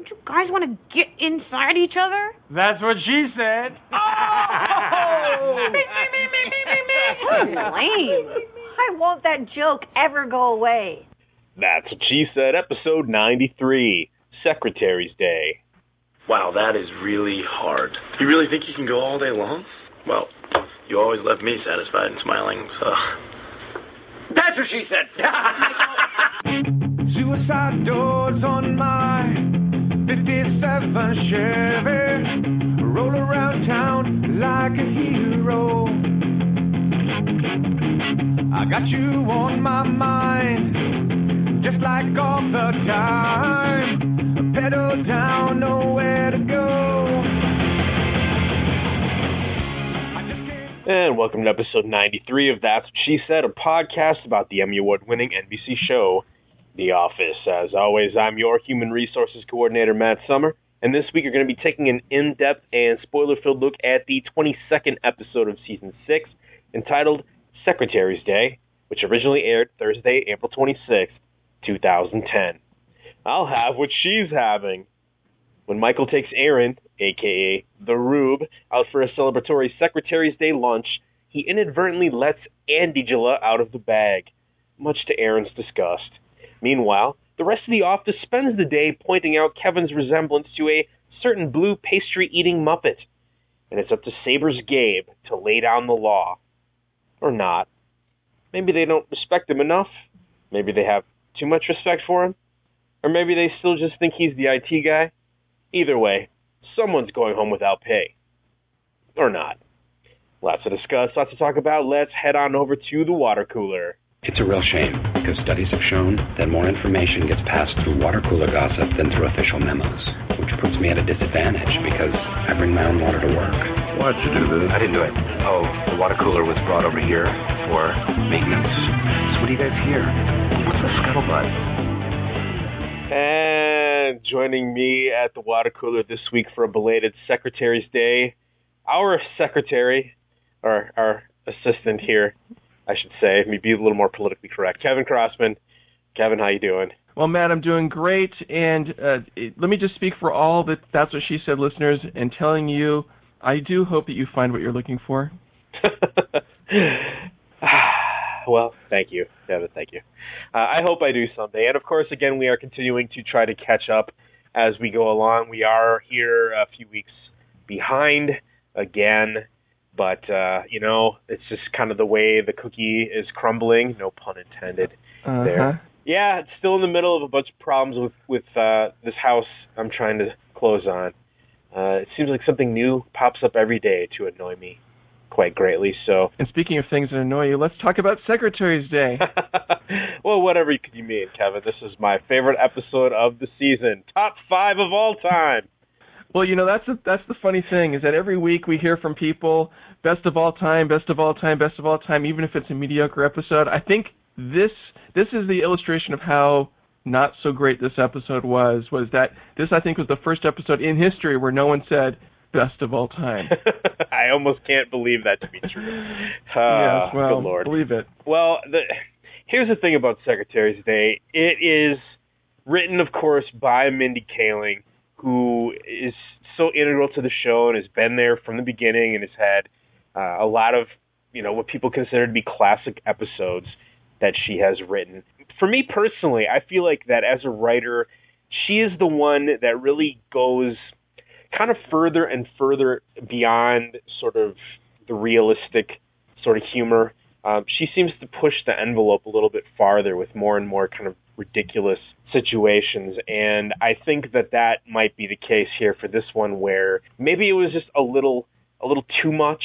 Don't you guys want to get inside each other? That's what she said. Oh! me, me, me, me, me, me, me. Lame. Why won't that joke ever go away? That's what she said, episode 93, Secretary's Day. Wow, that is really hard. You really think you can go all day long? Well, you always left me satisfied and smiling, so. That's what she said! Suicide doors on my 57 Chevy. Roll around town like a hero. I got you on my mind, just like all the time. Pedal down, nowhere to go. And welcome to episode 93 of That's What She Said, a podcast about the Emmy Award winning NBC show, The Office. As always, I'm your Human Resources Coordinator, Matt Summer, and this week you're going to be taking an in depth and spoiler filled look at the 22nd episode of season 6, entitled Secretary's Day, which originally aired Thursday, April 26, 2010. I'll have what she's having. When Michael takes Erin, aka the Rube, out for a celebratory Secretary's Day lunch, he inadvertently lets Andy Andygela out of the bag, much to Erin's disgust. Meanwhile, the rest of the office spends the day pointing out Kevin's resemblance to a certain blue pastry eating Muppet, and it's up to Sabre's Gabe to lay down the law. Or not. Maybe they don't respect him enough. Maybe they have too much respect for him. Or maybe they still just think he's the IT guy. Either way, someone's going home without pay. Or not. Lots to discuss, lots to talk about. Let's head on over to the water cooler. It's a real shame because studies have shown that more information gets passed through water cooler gossip than through official memos, which puts me at a disadvantage because I bring my own water to work. Why'd you do this? I didn't do it. Oh, the water cooler was brought over here for maintenance. So what do you guys hear? What's the scuttlebutt? And joining me at the water cooler this week for a belated Secretary's Day, our secretary, or our assistant here, I should say, me be a little more politically correct, Kevin Crossman. Kevin, how you doing? Well, Matt, I'm doing great, and uh, it, let me just speak for all that That's What She Said listeners and telling you, I do hope that you find what you're looking for. well, thank you, Kevin. Thank you. Uh, I hope I do someday. And of course, again, we are continuing to try to catch up as we go along. We are here a few weeks behind again, but uh, you know, it's just kind of the way the cookie is crumbling. No pun intended. Uh-huh. There. Yeah, it's still in the middle of a bunch of problems with with uh, this house I'm trying to close on. Uh, it seems like something new pops up every day to annoy me quite greatly. So, And speaking of things that annoy you, let's talk about Secretary's Day. well, whatever you, you mean, Kevin. This is my favorite episode of the season, top five of all time. Well, you know that's the, that's the funny thing is that every week we hear from people best of all time, best of all time, best of all time, even if it's a mediocre episode. I think this this is the illustration of how not so great this episode was. Was that this I think was the first episode in history where no one said best of all time. I almost can't believe that to be true. Uh, yes, well, good lord. believe it. Well, the, here's the thing about Secretary's Day. It is written, of course, by Mindy Kaling, who is so integral to the show and has been there from the beginning and has had uh, a lot of, you know, what people consider to be classic episodes that she has written. For me personally, I feel like that as a writer, she is the one that really goes kind of further and further beyond sort of the realistic sort of humor. Um, she seems to push the envelope a little bit farther with more and more kind of ridiculous situations, and I think that that might be the case here for this one, where maybe it was just a little, a little too much,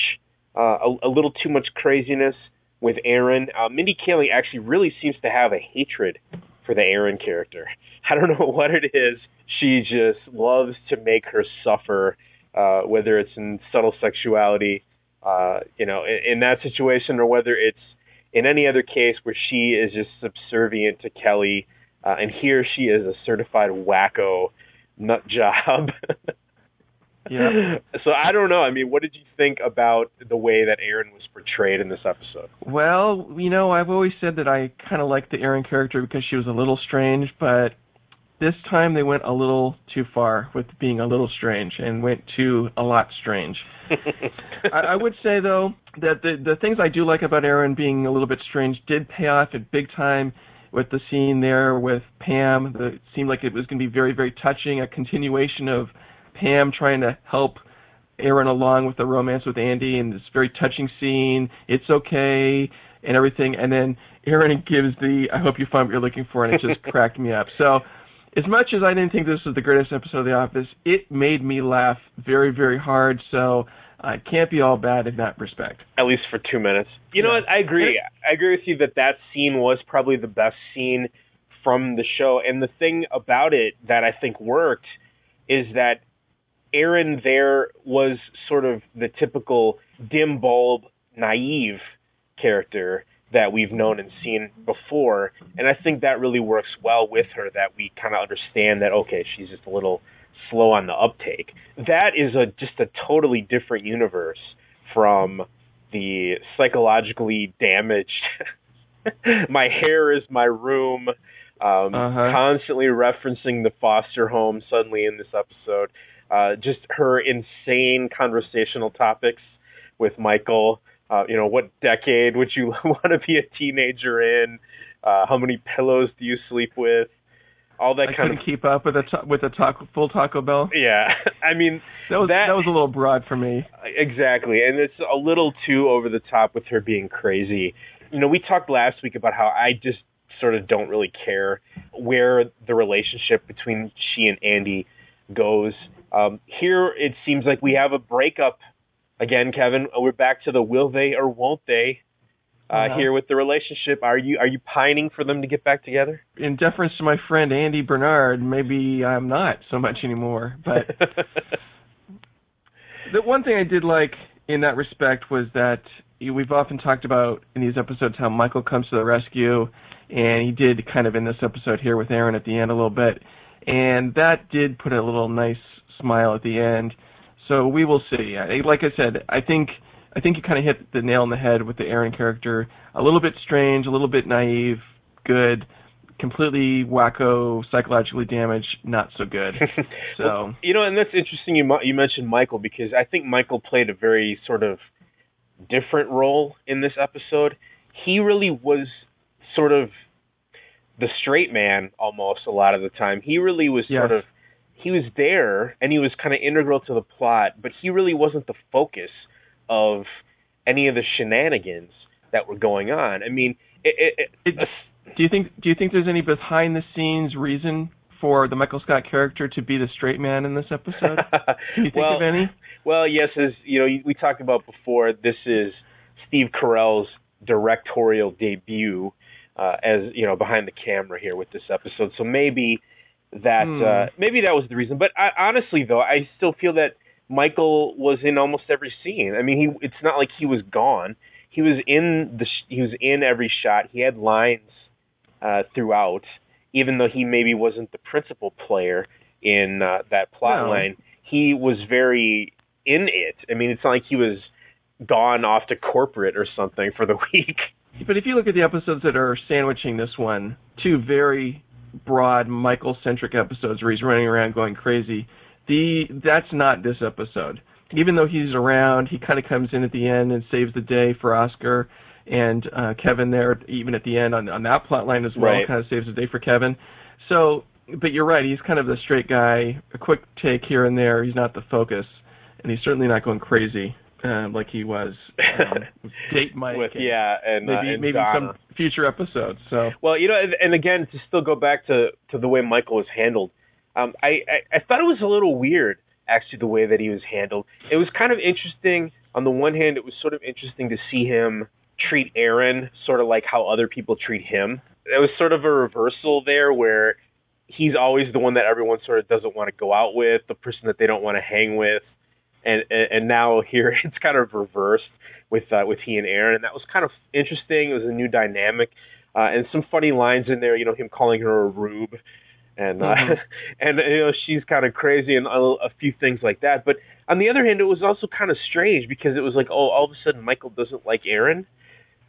uh, a, a little too much craziness with Erin. Uh, Mindy Kaling actually really seems to have a hatred for the Erin character. I don't know what it is. She just loves to make her suffer, uh, whether it's in subtle sexuality, uh, you know, in, in that situation, or whether it's in any other case where she is just subservient to Kelly, uh, and here she is a certified wacko nut job. Yeah. So I don't know. I mean, what did you think about the way that Erin was portrayed in this episode? Well, you know, I've always said that I kind of liked the Erin character because she was a little strange, but this time they went a little too far with being a little strange and went to a lot strange. I, I would say though that the the things I do like about Erin being a little bit strange did pay off at big time with the scene there with Pam. The, it seemed like it was going to be very very touching, a continuation of Pam trying to help Erin along with the romance with Andy and this very touching scene. It's okay and everything, and then Erin gives the "I hope you find what you're looking for," and it just cracked me up. So as much as I didn't think this was the greatest episode of The Office, it made me laugh very, very hard. So uh, it can't be all bad in that respect. At least for two minutes. You know what? I agree. I agree with you that that scene was probably the best scene from the show. And the thing about it that I think worked is that Erin there was sort of the typical dim bulb, naive character that we've known and seen before. And I think that really works well with her that we kind of understand that, okay, she's just a little slow on the uptake. That is a just a totally different universe from the psychologically damaged my hair is my room um Uh-huh. constantly referencing the foster home suddenly in this episode uh just her insane conversational topics with Michael uh you know what decade would you want to be a teenager in uh how many pillows do you sleep with all that I kind couldn't of keep up with a ta- with a taco, full Taco Bell. yeah i mean That was That- that, was a little broad for me. Exactly, and it's a little too over the top with her being crazy. You know, we talked last week about how I just sort of don't really care where the relationship between she and Andy goes. Um, here, it seems like we have a breakup again, Kevin. We're back to the will they or won't they uh, Uh-huh. here with the relationship. Are you are you pining for them to get back together? In deference to my friend Andy Bernard, maybe I'm not so much anymore. But the one thing I did like in that respect was that we've often talked about in these episodes how Michael comes to the rescue, and he did kind of in this episode here with Erin at the end a little bit, and that did put a little nice smile at the end. So we will see. I- Like I said, I think I think you kind of hit the nail on the head with the Erin character. A little bit strange, a little bit naive, good. Completely wacko, psychologically damaged, not so good. So Well, you know, and that's interesting. You you mentioned Michael because I think Michael played a very sort of different role in this episode. He really was sort of the straight man almost a lot of the time. He really was Yes. sort of he was there and he was kind of integral to the plot, but he really wasn't the focus of any of the shenanigans that were going on. I mean, it, it, it, do you think do you think there's any behind the scenes reason for the Michael Scott character to be the straight man in this episode? Can you think well, of any? Well, yes, as you know, we talked about before. This is Steve Carell's directorial debut uh, as you know behind the camera here with this episode. So maybe that Hmm. uh, maybe that was the reason. But I, honestly, though, I still feel that Michael was in almost every scene. I mean, he it's not like he was gone. He was in the sh- he was in every shot. He had lines uh, throughout, even though he maybe wasn't the principal player in uh, that plot No. line. He was very in it. I mean, it's not like he was gone off to corporate or something for the week. But if you look at the episodes that are sandwiching this one, two very broad Michael centric episodes where he's running around going crazy. The that's not this episode. Even though he's around, he kind of comes in at the end and saves the day for Oscar and uh, Kevin there. Even at the end on on that plot line as well, Right. kind of saves the day for Kevin. So, but you're right. He's kind of the straight guy. A quick take here and there. He's not the focus, and he's certainly not going crazy um, like he was. Um, date Mike. With and- yeah, and uh, maybe and maybe Donna. some future episodes. So Well, you know, and, and again, to still go back to to the way Michael was handled, um, I, I I thought it was a little weird actually the way that he was handled. It was kind of interesting. On the one hand, it was sort of interesting to see him treat Erin sort of like how other people treat him. It was sort of a reversal there where he's always the one that everyone sort of doesn't want to go out with, the person that they don't want to hang with. And, and now here it's kind of reversed with uh, with he and Erin, and that was kind of interesting. It was a new dynamic, uh, and some funny lines in there. You know, him calling her a rube, and uh, Mhm. and you know she's kind of crazy and a, a few things like that. But on the other hand, it was also kind of strange because it was like, oh, all of a sudden Michael doesn't like Erin.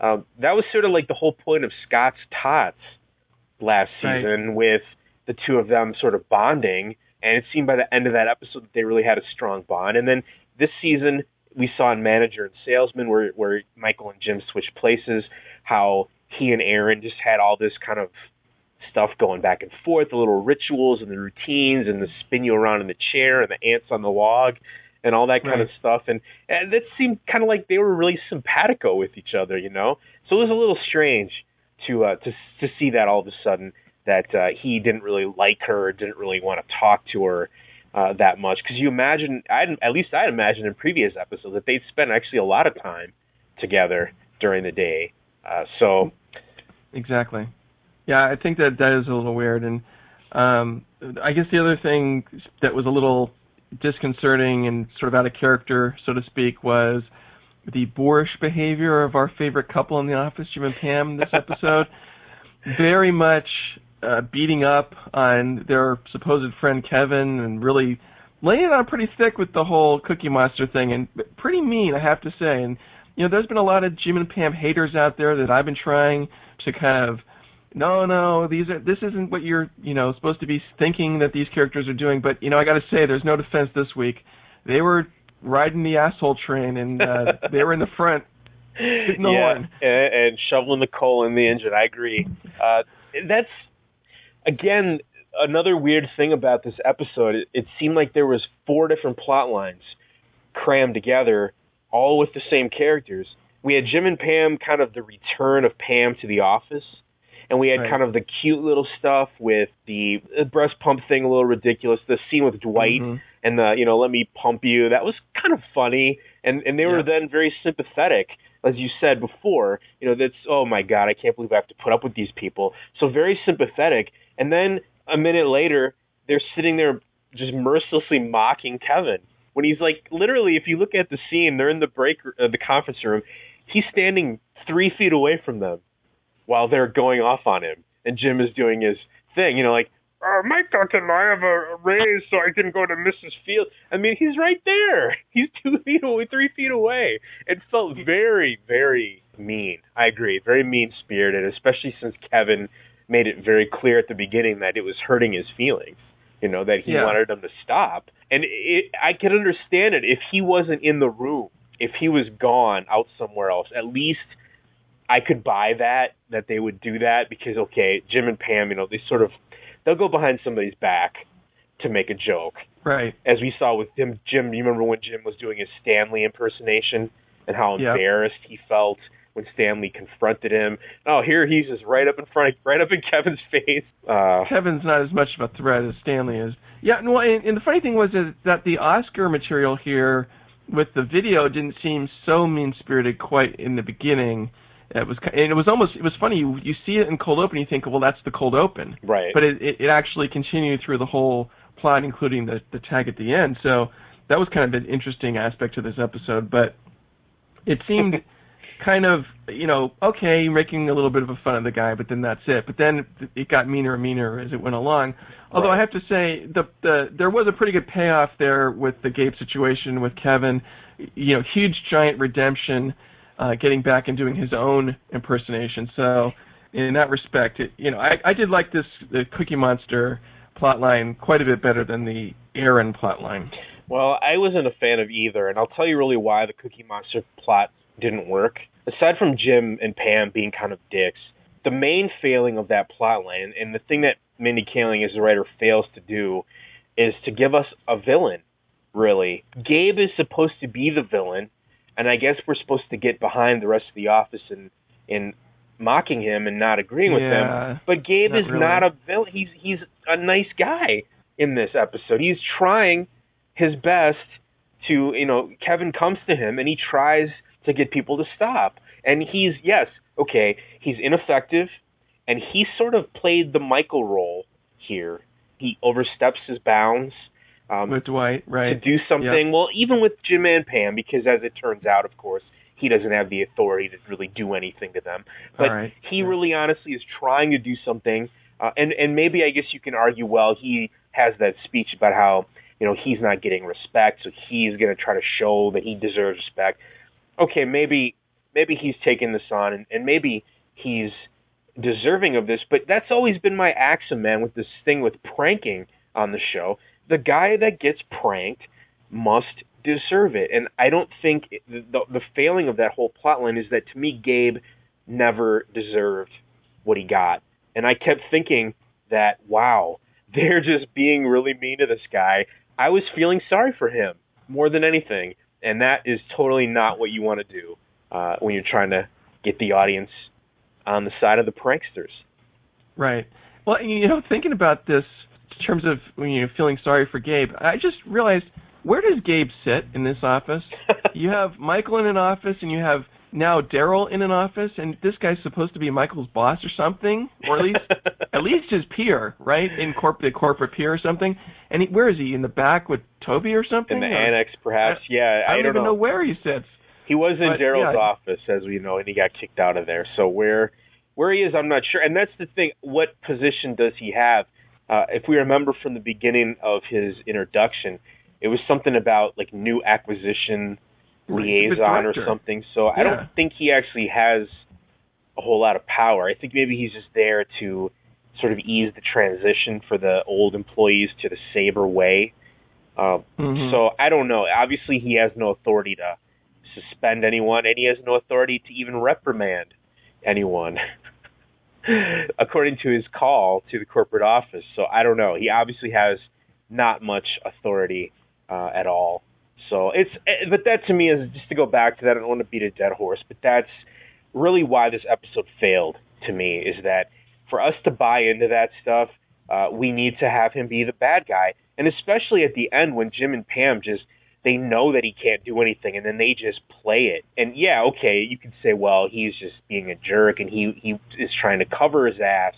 Um, that was sort of like the whole point of Scott's Tots last Right. season with the two of them sort of bonding, and it seemed by the end of that episode that they really had a strong bond. And then this season, we saw in Manager and Salesman where where Michael and Jim switched places, how he and Erin just had all this kind of stuff going back and forth, the little rituals and the routines and the spin you around in the chair and the ants on the log and all that kind Right. of stuff. And, and that seemed kind of like they were really simpatico with each other, you know. So it was a little strange to uh, to to see that all of a sudden that uh, he didn't really like her, didn't really want to talk to her uh, that much. Because you imagine, I at least I'd imagined in previous episodes that they'd spend actually a lot of time together during the day. Uh, so Exactly. Yeah, I think that that is a little weird, and um, I guess the other thing that was a little disconcerting and sort of out of character, so to speak, was the boorish behavior of our favorite couple in the office, Jim and Pam, this episode. Very much uh, beating up on their supposed friend Kevin, and really laying it on pretty thick with the whole Cookie Monster thing, and pretty mean, I have to say. And you know, there's been a lot of Jim and Pam haters out there that I've been trying to kind of no, no, these are this isn't what you're, you know, supposed to be thinking that these characters are doing. But you know, I got to say, there's no defense this week. They were riding the asshole train, and uh, they were in the front. Yeah, and, and shoveling the coal in the engine. I agree. Uh, that's again another weird thing about this episode. It, it seemed like there was four different plot lines crammed together, all with the same characters. We had Jim and Pam, kind of the return of Pam to the office, and we had Right. kind of the cute little stuff with the breast pump thing, a little ridiculous. The scene with Dwight Mhm. and the you know let me pump you that was kind of funny and and they were then very sympathetic as you said before you know that's oh my god i can't believe i have to put up with these people. So very sympathetic. And then a minute later they're sitting there just mercilessly mocking kevin. When he's like literally if you look at the scene they're in the break uh, the conference room. He's standing three feet away from them while they're going off on him. And jim is doing his thing you know like uh, Mike and I have a raise so I can go to Mrs. Field. I mean, he's right there. He's two feet away, three feet away. It felt very, very mean. I agree, very mean spirited, especially since Kevin made it very clear at the beginning that it was hurting his feelings. You know that he Yeah. wanted them to stop, and it, I could understand it if he wasn't in the room, if he was gone out somewhere else. At least I could buy that that they would do that because okay, Jim and Pam, you know, they sort of they'll go behind somebody's back to make a joke. Right. As we saw with Jim Jim, you remember when Jim was doing his Stanley impersonation and how embarrassed he felt when Stanley confronted him. Oh, here he's just right up in front of right up in Kevin's face. Uh Kevin's not as much of a threat as Stanley is. Yeah, no, and, and the funny thing was is that the Oscar material here with the video didn't seem so mean spirited quite in the beginning. It was, and it was almost, it was funny. You, you see it in cold open, you think, well, that's the cold open, right. but it, it, it actually continued through the whole plot, including the the tag at the end. So that was kind of an interesting aspect to this episode. But it seemed kind of, you know, okay, making a little bit of a fun of the guy, but then that's it. But then it got meaner and meaner as it went along. Although Right. I have to say, the the there was a pretty good payoff there with the Gabe situation with Kevin. You know, huge giant redemption, uh, getting back and doing his own impersonation. So in that respect, it, you know, I I did like this the Cookie Monster plotline quite a bit better than the Aaron plotline. Well, I wasn't a fan of either, and I'll tell you really why the Cookie Monster plot didn't work. Aside from Jim and Pam being kind of dicks, the main failing of that plot line, and, and the thing that Mindy Kaling as the writer fails to do, is to give us a villain. Really, Gabe is supposed to be the villain, and I guess we're supposed to get behind the rest of the office and in mocking him and not agreeing with him. But Gabe not is really. not a villain. He's he's a nice guy in this episode. He's trying his best to, you know, Kevin comes to him and he tries to get people to stop. And he's yes, okay, he's ineffective and he sort of played the Michael role here. He oversteps his bounds um, with Dwight, right? to do something. Well, even with Jim and Pam, because as it turns out, of course, he doesn't have the authority to really do anything to them. But right. he Yeah. really, honestly, is trying to do something. Uh, and and maybe I guess you can argue, well, he has that speech about how you know he's not getting respect, so he's going to try to show that he deserves respect. Okay, maybe maybe he's taking this on, and, and maybe he's deserving of this, but that's always been my axiom, man, with this thing with pranking on the show. The guy that gets pranked must deserve it. And I don't think the, the, the failing of that whole plotline is that to me, Gabe never deserved what he got. And I kept thinking that, wow, they're just being really mean to this guy. I was feeling sorry for him more than anything. And that is totally not what you want to do uh, when you're trying to get the audience on the side of the pranksters. Right. Well, you know, thinking about this in terms of you're feeling sorry for Gabe, I just realized where does Gabe sit in this office? you have Michael in an office, and you have now Darryl in an office, and this guy's supposed to be Michael's boss or something, or at least at least his peer, right? In corporate corporate peer or something. And he, where is he? In the back with Toby or something? In the or? annex, perhaps. Yeah, I, I, don't, don't even know. know where he sits. He was in Darryl's yeah. office, as we know, and he got kicked out of there. So where where he is, I'm not sure. And that's the thing. What position does he have? Uh, if we remember from the beginning of his introduction, it was something about like new acquisition liaison or something. So I don't think he actually has a whole lot of power. I think maybe he's just there to sort of ease the transition for the old employees to the Sabre way. Um, Mhm. so I don't know. Obviously, he has no authority to suspend anyone, and he has no authority to even reprimand anyone, according to his call to the corporate office. So I don't know. He obviously has not much authority uh, at all. So it's, eh, but that to me is just to go back to that. I don't want to beat a dead horse, but that's really why this episode failed to me. Is that for us to buy into that stuff, uh, we need to have him be the bad guy, and especially at the end when Jim and Pam just they know that he can't do anything, and then they just play it. And yeah, okay, you could say, well, he's just being a jerk, and he he is trying to cover his ass.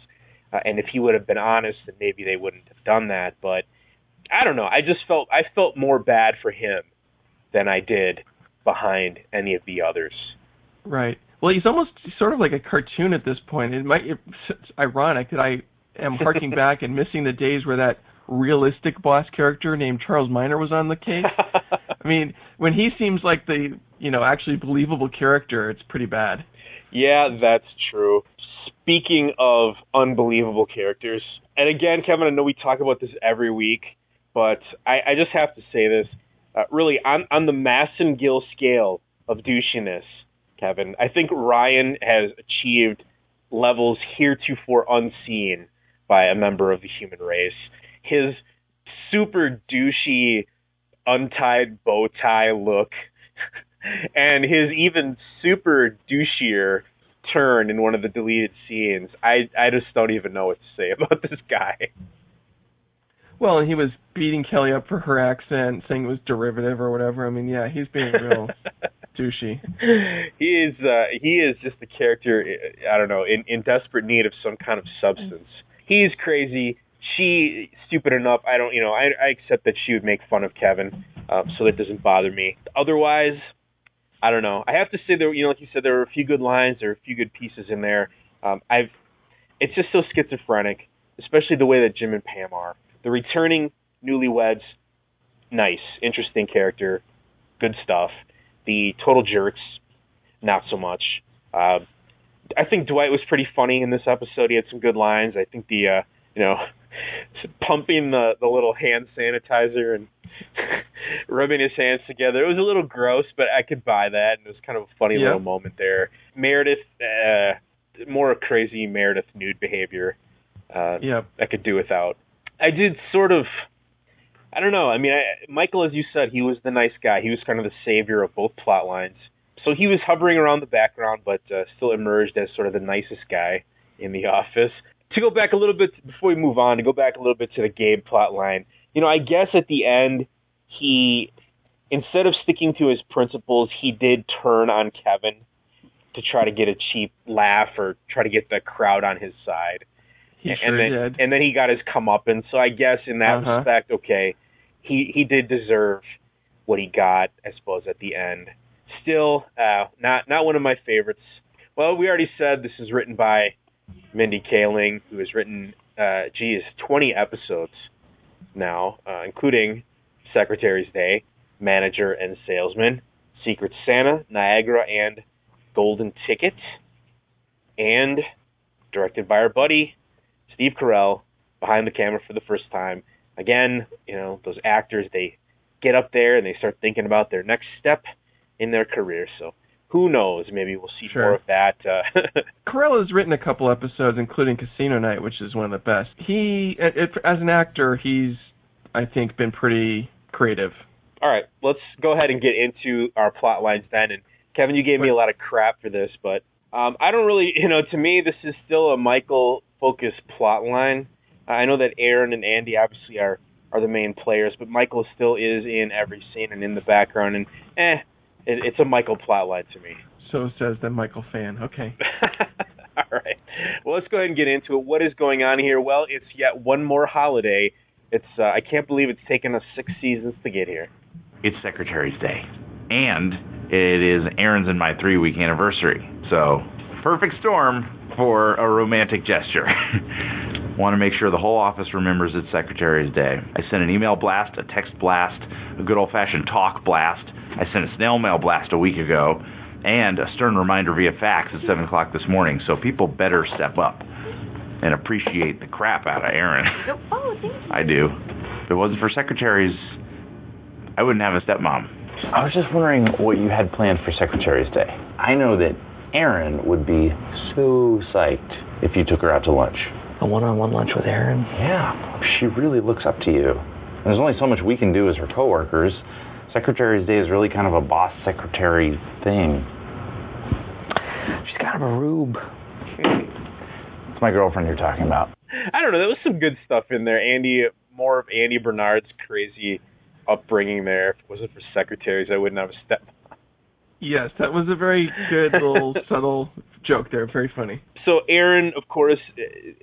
Uh, and if he would have been honest, then maybe they wouldn't have done that. But I don't know. I just felt I felt more bad for him than I did behind any of the others. Right. Well, he's almost sort of like a cartoon at this point. It might it's ironic that I am harking back and missing the days where that realistic boss character named Charles Miner was on the case. I mean, when he seems like the you know actually believable character, it's pretty bad. Yeah, that's true. Speaking of unbelievable characters, and again, Kevin, I know we talk about this every week, but I, I just have to say this. Uh, really, on, on the Massengill scale of douchiness, Kevin, I think Ryan has achieved levels heretofore unseen by a member of the human race. His super douchey, untied bow tie look, and his even super douchier turn in one of the deleted scenes. I I just don't even know what to say about this guy. Well, and he was beating Kelly up for her accent, saying it was derivative or whatever. I mean, yeah, he's being real douchey. he is uh, he is just a character. I don't know, in in desperate need of some kind of substance. He's crazy. She stupid enough. I don't, you know, I I accept that she would make fun of Kevin, um, so that doesn't bother me. Otherwise, I don't know. I have to say there, you know, like you said, there were a few good lines, there were a few good pieces in there. Um, I've, it's just so schizophrenic, especially the way that Jim and Pam are. The returning newlyweds, nice, interesting character, good stuff. The total jerks, not so much. Uh, I think Dwight was pretty funny in this episode. He had some good lines. I think the, uh, you know, pumping the the little hand sanitizer and rubbing his hands together. It was a little gross, but I could buy that, and it was kind of a funny Yeah. little moment there. Meredith, uh, more crazy Meredith nude behavior. Uh, Yep. I could do without. I did sort of. I don't know. I mean, I, Michael, as you said, he was the nice guy. He was kind of the savior of both plot lines. So he was hovering around the background, but uh, still emerged as sort of the nicest guy in the office. To go back a little bit before we move on, to go back a little bit to the Gabe plot line. You know, I guess at the end, he instead of sticking to his principles, he did turn on Kevin to try to get a cheap laugh or try to get the crowd on his side He and sure then did. and then he got his comeuppance. So I guess in that Uh-huh. respect, okay, he he did deserve what he got, I suppose, at the end. Still, uh, not not one of my favorites. Well, we already said this is written by Mindy Kaling, who has written, uh, geez, 20 episodes now, uh, including Secretary's Day, Manager and Salesman, Secret Santa, Niagara, and Golden Ticket. And directed by our buddy Steve Carell, behind the camera for the first time. Again, you know, those actors they get up there and they start thinking about their next step in their career. So who knows? Maybe we'll see Sure. more of that. Uh, Carell has written a couple episodes, including Casino Night, which is one of the best. He, it, as an actor, he's, I think, been pretty creative. all right, let's go ahead and get into our plot lines then. And Kevin, you gave me a lot of crap for this, but um, I don't really, you know, to me, this is still a Michael-focused plot line. I know that Erin and Andy obviously are are the main players, but Michael still is in every scene and in the background, and eh, it, it's a Michael plot line to me. So says the Michael fan. Okay. All right. Well, let's go ahead and get into it. What is going on here? Well, it's yet one more holiday. It's uh, I can't believe it's taken us six seasons to get here. It's Secretary's Day. And it is Erin's and my three week anniversary. So, perfect storm for a romantic gesture. Want to make sure the whole office remembers it's Secretary's Day. I sent an email blast, a text blast, a good old fashioned talk blast. I sent a snail mail blast a week ago, and a stern reminder via fax at 7 o'clock this morning. So, people better step up and appreciate the crap out of Erin. Oh, thank you. I do. If it wasn't for secretaries, I wouldn't have a stepmom. I was just wondering what you had planned for Secretary's Day. I know that Erin would be so psyched if you took her out to lunch. A one-on-one lunch with Erin. Yeah, she really looks up to you. And there's only so much we can do as her coworkers. Secretary's Day is really kind of a boss secretary thing. She's kind of a rube. It's my girlfriend you're talking about. I don't know. There was some good stuff in there. Andy, more of Andy Bernard's crazy upbringing there. If it wasn't for secretaries, I wouldn't have a step. Yes, that was a very good little subtle joke there. Very funny. So Erin, of course,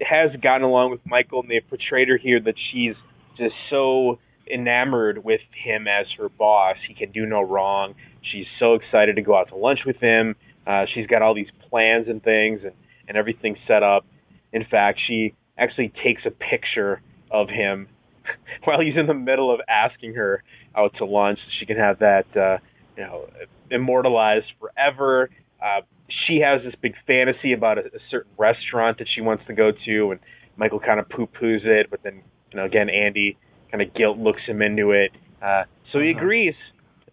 has gotten along with Michael, and they've portrayed her here that she's just so enamored with him as her boss. He can do no wrong. She's so excited to go out to lunch with him. Uh, she's got all these plans and things, and and everything set up. In fact, she actually takes a picture of him while he's in the middle of asking her out to lunch. She can have that, uh, you know, immortalized forever. Uh, she has this big fantasy about a, a certain restaurant that she wants to go to, and Michael kind of poo-poos it, but then, you know, again, Andy kind of guilt looks him into it. Uh, so he agrees,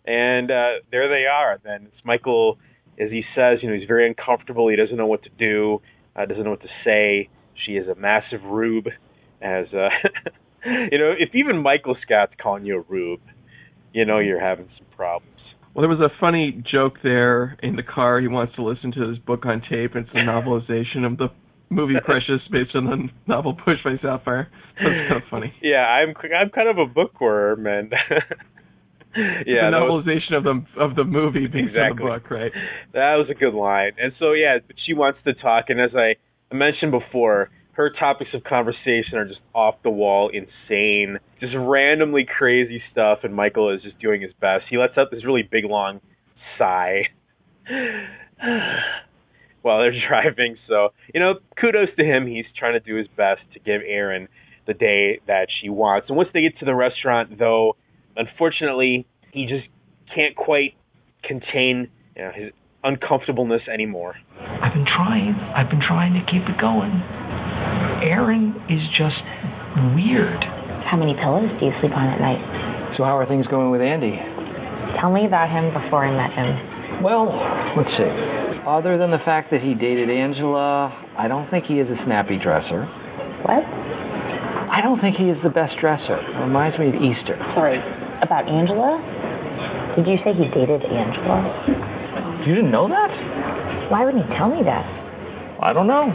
and uh, there they are. Then it's Michael, as he says, you know, he's very uncomfortable. He doesn't know what to do, uh, doesn't know what to say. She is a massive rube, as uh, you know. If even Michael Scott's calling you a rube, you know you're having some problems. Well, there was a funny joke there in the car. He wants to listen to his book on tape. It's a novelization of the movie Precious, based on the novel Push by Sapphire. That's kind of funny. Yeah, I'm I'm kind of a bookworm, and yeah, the that was- novelization of the of the movie based on the book, right? That was a good line. And so yeah, but she wants to talk and as I mentioned before, her topics of conversation are just off the wall, insane, just randomly crazy stuff and Michael is just doing his best. He lets out this really big long sigh while they're driving. So, you know, kudos to him. He's trying to do his best to give Erin the day that she wants. And once they get to the restaurant though, unfortunately, he just can't quite contain you know, his uncomfortableness anymore. I've been trying. I've been trying to keep it going. Erin is just weird. How many pillows do you sleep on at night? So how are things going with Andy? Tell me about him before I met him. Well, let's see. Other than the fact that he dated Angela, I don't think he is a snappy dresser. What? I don't think he is the best dresser. Reminds me of Easter. Sorry, about Angela? Did you say he dated Angela? You didn't know that? Why wouldn't he tell me that? I don't know.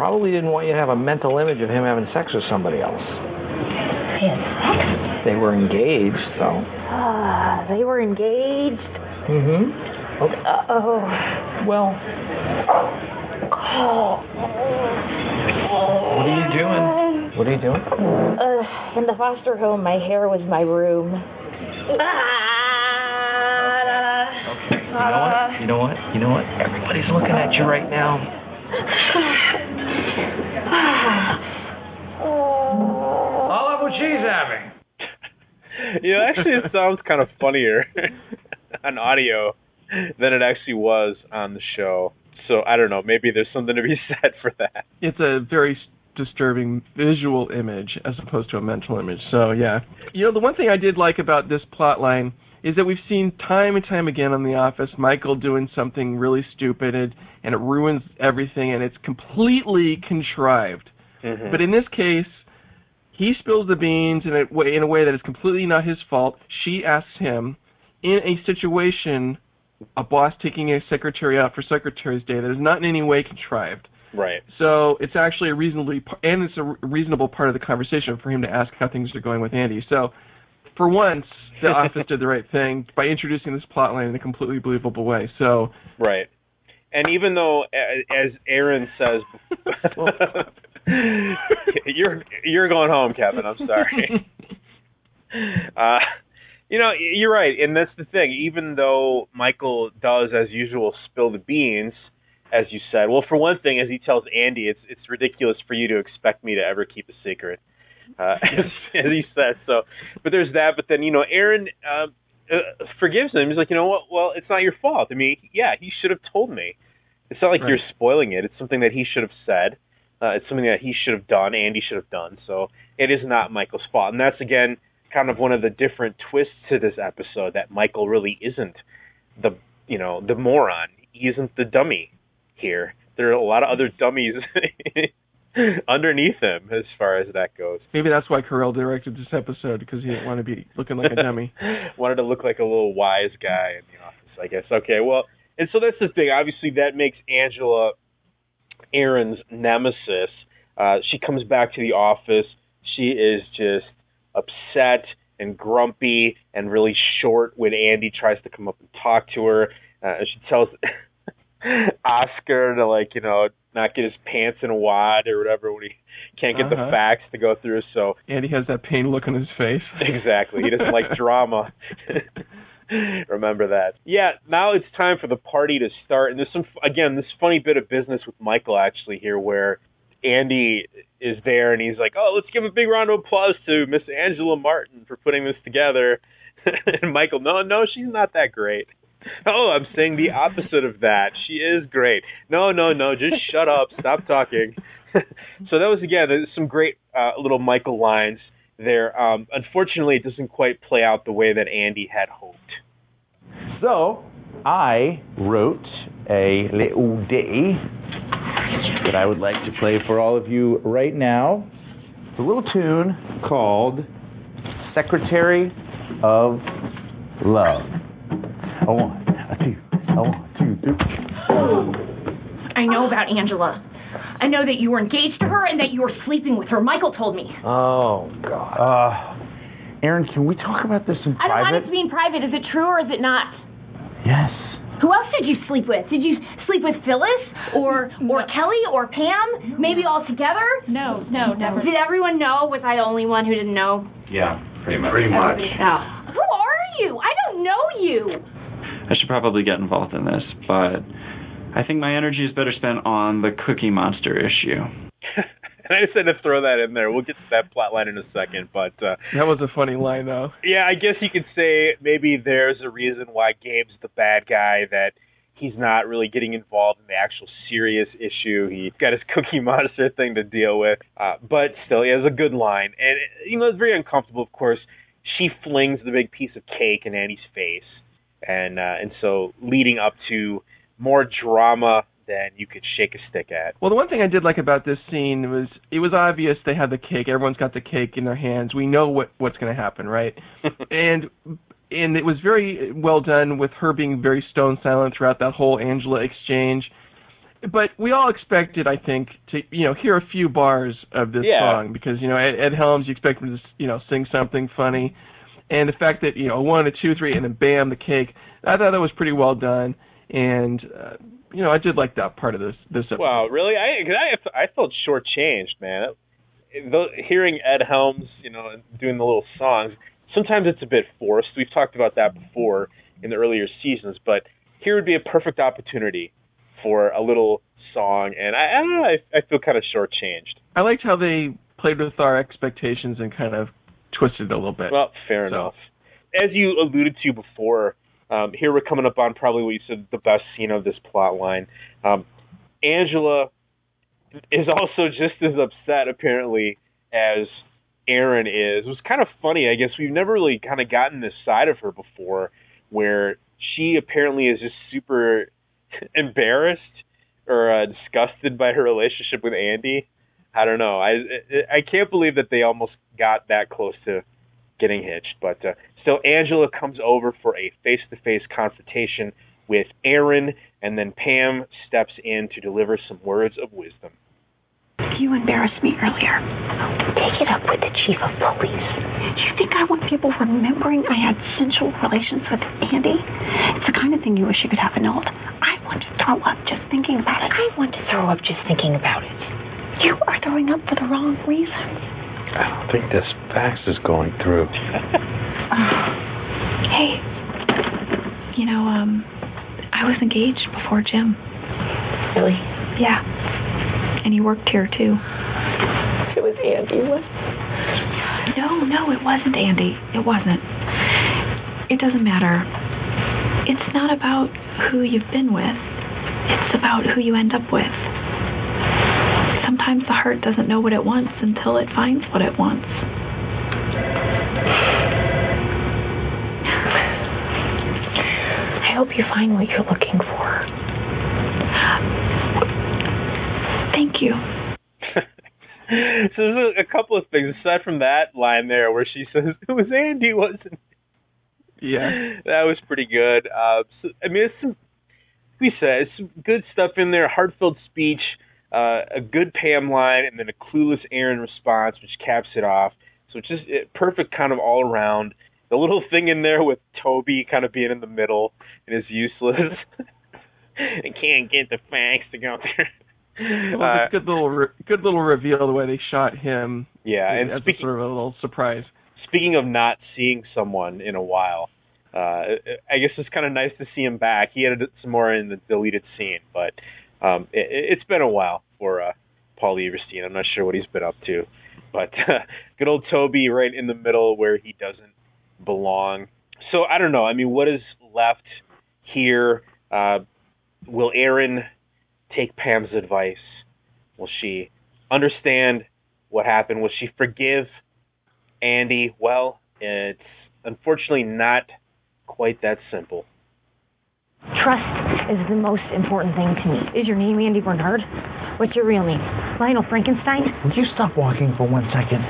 Probably didn't want you to have a mental image of him having sex with somebody else. They had sex? They were engaged, so. Ah, they were engaged. Mm-hmm. Oh. Well, Oh. what are you doing? What are you doing? Uh, in the foster home, my hair was my room. Okay. You know what? You know what? You know what? Everybody's looking at you right now. I'll have what she's having. You know, actually, it sounds kind of funnier on audio than it actually was on the show. So I don't know. Maybe there's something to be said for that. It's a very disturbing visual image as opposed to a mental image. So yeah, you know the one thing I did like about this plot line is that we've seen time and time again on The Office Michael doing something really stupid and, and it ruins everything and it's completely contrived. Mhm. But in this case, he spills the beans in a way in a way that is completely not his fault. She asks him in a situation, a boss taking a secretary out for Secretary's Day that is not in any way contrived. right. So it's actually a reasonably and it's a reasonable part of the conversation for him to ask how things are going with Andy. So for once, the office did the right thing by introducing this plot line in a completely believable way. So Right. And even though, as Erin says, you're you're going home, Kevin. I'm sorry. uh, you know, you're right, and that's the thing. Even though Michael does, as usual, spill the beans, as you said. Well, for one thing, as he tells Andy, it's it's ridiculous for you to expect me to ever keep a secret, uh, as, as he says. So, but there's that. But then you know, Erin. Uh, uh, forgives him. He's like, you know what? Well, it's not your fault. I mean, yeah, he should have told me. It's not like Right. you're spoiling it. It's something that he should have said. Uh, it's something that he should have done. Andy should have done. So it is not Michael's fault. And that's again kind of one of the different twists to this episode that Michael really isn't the you know the moron. He isn't the dummy here. There are a lot of other dummies underneath him as far as that goes. maybe that's why Carell directed this episode because he didn't want to be looking like a dummy. Wanted to look like a little wise guy in the office, I guess. Okay, well, and so that's the thing. Obviously, that makes Angela Erin's nemesis. Uh, she comes back to the office. She is just upset and grumpy and really short when Andy tries to come up and talk to her. Uh, she tells Oscar to like you know not get his pants in a wad or whatever when he can't get the Uh-huh. facts to go through. So Andy has that pain look on his face. exactly. He doesn't like drama. Remember that. Yeah, now it's time for the party to start. And there's some, again, this funny bit of business with Michael actually here where Andy is there and he's like, oh, let's give a big round of applause to Miss Angela Martin for putting this together. and Michael, no, no, she's not that great. Oh, I'm saying the opposite of that. She is great. No, no, no, just shut up. Stop talking. so that was again some great uh, little Michael lines there. Um, unfortunately, it doesn't quite play out the way that Andy had hoped. So, I wrote a little ditty that I would like to play for all of you right now. It's a little tune called Secretary of Love. A one, a two, a one, two, three. I know about Angela. I know that you were engaged to her and that you were sleeping with her. Michael told me. Oh, God. Uh, Erin, can we talk about this in private I don't want it to be in private. Is it true or is it not? Yes. Who else did you sleep with? Did you sleep with Phyllis or or Kelly or Pam? Maybe all together? No, no, never. Did everyone know? Was I the only one who didn't know? Yeah, pretty much. Pretty much. Oh. Who are you? I don't know you. I should probably get involved in this, but I think my energy is better spent on the Cookie Monster issue. and I just had to throw that in there. We'll get to that plot line in a second, but uh, That was a funny line though. yeah, I guess you could say maybe there's a reason why Gabe's the bad guy that he's not really getting involved in the actual serious issue. He's got his Cookie Monster thing to deal with, uh, but still, he has a good line, and you know it's very uncomfortable. Of course, she flings the big piece of cake in Andy's face, and uh, and so leading up to more drama than you could shake a stick at. Well, the one thing I did like about this scene was it was obvious they had the cake. Everyone's got the cake in their hands. We know what what's going to happen, right? and and it was very well done with her being very stone silent throughout that whole Angela exchange. But we all expected, I think, to you know hear a few bars of this Yeah. song because you know Ed, Ed Helms, you expect him to you know sing something funny, and the fact that you know one, a two, three, and then bam, the cake. I thought that was pretty well done, and uh, you know I did like that part of this this episode. Wow, really? I cause I I felt shortchanged, man. Though, hearing Ed Helms, you know, doing the little songs, sometimes it's a bit forced. We've talked about that before in the earlier seasons, but here would be a perfect opportunity for a little song, and I, I don't know, I, I feel kind of shortchanged. I liked how they played with our expectations and kind of twisted it a little bit. Well, fair enough. As you alluded to before, um, here we're coming up on probably what you said the best scene of this plot line. Um, Angela is also just as upset apparently as Erin is. It was kind of funny. I guess we've never really kind of gotten this side of her before, where she apparently is just super embarrassed or uh, disgusted by her relationship with Andy. I don't know. I I can't believe that they almost got that close to getting hitched. But uh, still, Angela comes over for a face-to-face confrontation with Erin, and then Pam steps in to deliver some words of wisdom. You embarrassed me earlier. Take it up with the chief of police. Do you think I want people remembering I had sensual relations with Andy? It's the kind of thing you wish you could have annulled. I want to throw up just thinking about it. I want to throw up just thinking about it. You are throwing up for the wrong reasons. I don't think this fax is going through. Hey, you know, um, I was engaged before Jim. Really? Yeah. And he worked here too. It was Andy. What? No, no, it wasn't Andy. It wasn't. It doesn't matter. It's not about who you've been with. It's about who you end up with. Sometimes the heart doesn't know what it wants until it finds what it wants. I hope you find what you're looking for. Thank you. so there's a, a couple of things aside from that line there where she says it was Andy, wasn't it? Yeah. that was pretty good. Uh, so, I mean, it's some, we said it's some good stuff in there. Heartfelt speech, uh, a good Pam line, and then a clueless Erin response, which caps it off. So it's just it, perfect, kind of all around. The little thing in there with Toby kind of being in the middle and is useless. and can't get the fax to go there. Was a good little re- good little reveal the way they shot him. Yeah, and as speaking- a sort of a little surprise. Speaking of not seeing someone in a while, uh, I guess it's kind of nice to see him back. He had some more in the deleted scene, but um, it, it's been a while for uh, Paul Lieberstein. I'm not sure what he's been up to, but uh, good old Toby right in the middle where he doesn't belong. So I don't know. I mean, what is left here? Uh, will Erin take Pam's advice? Will she understand what happened? Will she forgive Andy? Well, it's unfortunately not quite that simple. Trust is the most important thing to me. Is your name Andy Bernard? What's your real name? Lionel Frankenstein? Would you stop walking for one second?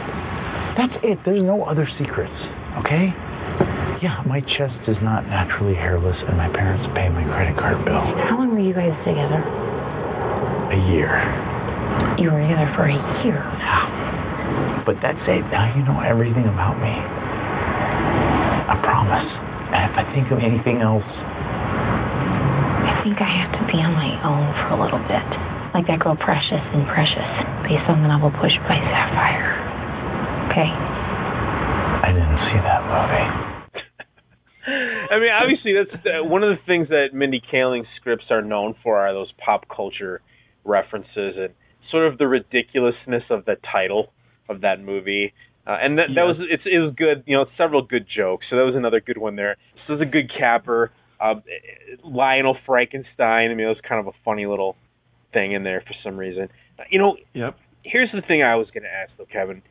That's it. There's no other secrets, okay? Yeah, my chest is not naturally hairless, and my parents pay my credit card bill. How long were you guys together? A year. You were together for a year. Now, but that's it. Now you know everything about me. I promise. And if I think of anything else, think I have to be on my own for a little bit. Like that girl Precious and Precious, based on the novel Push by Sapphire. Okay? I didn't see that movie. I mean, obviously, that's uh, one of the things that Mindy Kaling's scripts are known for are those pop culture references and sort of the ridiculousness of the title of that movie. Uh, and that that was it's it was good, you know, several good jokes. So that was another good one there. This was a good capper. Uh, Lionel Frankenstein. I mean, it was kind of a funny little thing in there for some reason. You know, Yep. here's the thing I was going to ask though, Kevin.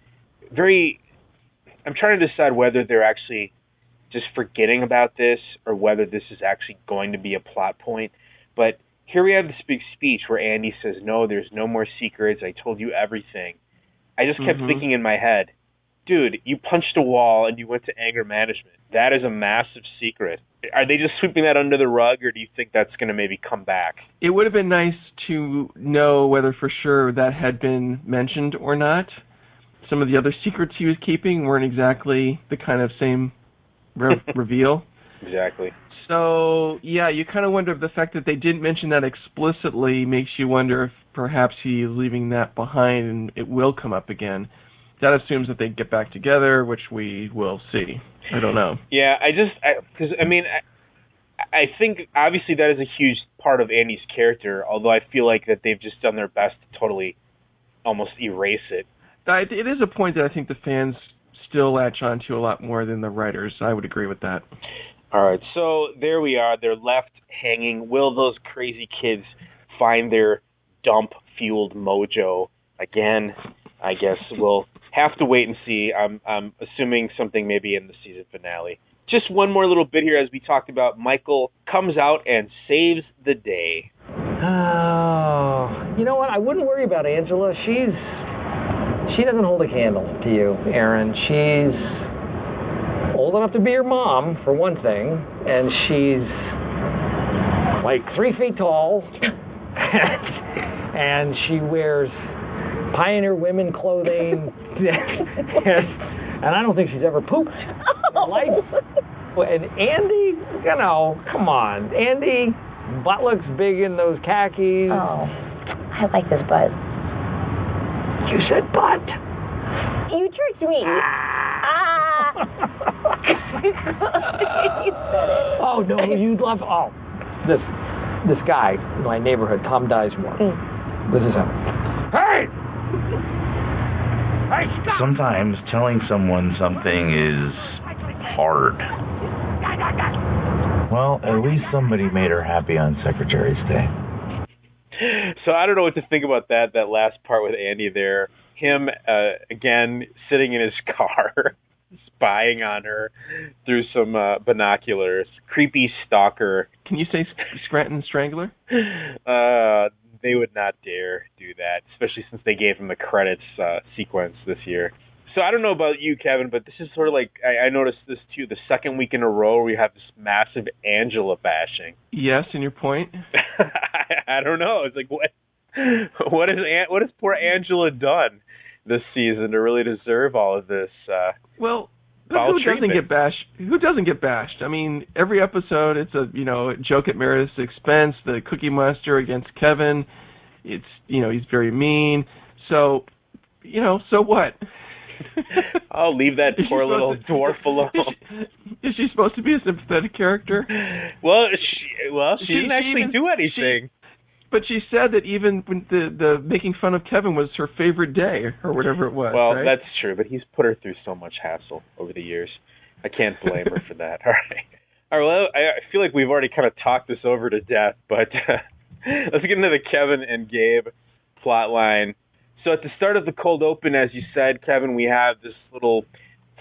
Very, I'm trying to decide whether they're actually just forgetting about this or whether this is actually going to be a plot point. But here we have this big speech where Andy says, "No, there's no more secrets. I told you everything." I just kept Mhm. thinking in my head, dude, you punched a wall and you went to anger management. That is a massive secret. Are they just sweeping that under the rug, or do you think that's going to maybe come back? It would have been nice to know whether for sure that had been mentioned or not. Some of the other secrets he was keeping weren't exactly the kind of same re- reveal. Exactly. So yeah, you kind of wonder if the fact that they didn't mention that explicitly makes you wonder if perhaps he is leaving that behind and it will come up again. That assumes that they get back together, which we will see. I don't know. Yeah, I just because I, mean I, I think obviously that is a huge part of Andy's character. Although I feel like that they've just done their best to totally almost erase it. It is a point that I think the fans still latch onto a lot more than the writers. I would agree with that. All right, so there we are. They're left hanging. Will those crazy kids find their dump fueled mojo. Again, I guess we'll have to wait and see. I'm I'm assuming something maybe in the season finale. Just one more little bit here as we talked about Michael comes out and saves the day. Oh, you know what? I wouldn't worry about Angela. She's she doesn't hold a candle to you, Erin. She's old enough to be your mom, for one thing, and she's like three feet tall, and she wears Pioneer women clothing, and I don't think she's ever pooped in her. And Andy, you know, come on, Andy, butt looks big in those khakis. Oh, I like this butt. You said butt. You tricked me. Ah. you. Oh no, you love. Oh, this this guy in my neighborhood, Tom Dizemore. This is him. Hey! Hey, stop! Sometimes telling someone something is hard. Well, at least somebody made her happy on Secretary's Day. So I don't know what to think about that that last part with Andy there. Him uh, again sitting in his car, spying on her through some uh, binoculars. Creepy stalker. Can you say Scranton Strangler? Uh, they would not dare do that, especially since they gave him the credits uh, sequence this year. So I don't know about you, Kevin, but this is sort of like I, I noticed this too. The second week in a row, we have this massive Angela bashing. Yes, and your point? I, I don't know. It's like what what is what has poor Angela done this season to really deserve all of this? Uh, Well, foul who doesn't get bashed? Who doesn't get bashed? I mean, every episode it's a you know joke at Meredith's expense. The Cookie Monster against Kevin. It's you know he's very mean. So you know so what? I'll leave that poor little to- dwarf alone. Is she supposed to be a sympathetic character? well, she well she, She- didn't she actually even- do anything. But she said that even when the the making fun of Kevin was her favorite day or whatever it was. well, right? that's true, but he's put her through so much hassle over the years. I can't blame her for that. All right. All right. Well, I I feel like we've already kind of talked this over to death, but let's get into the Kevin and Gabe plot line. So at the start of the cold open, as you said, Kevin, we have this little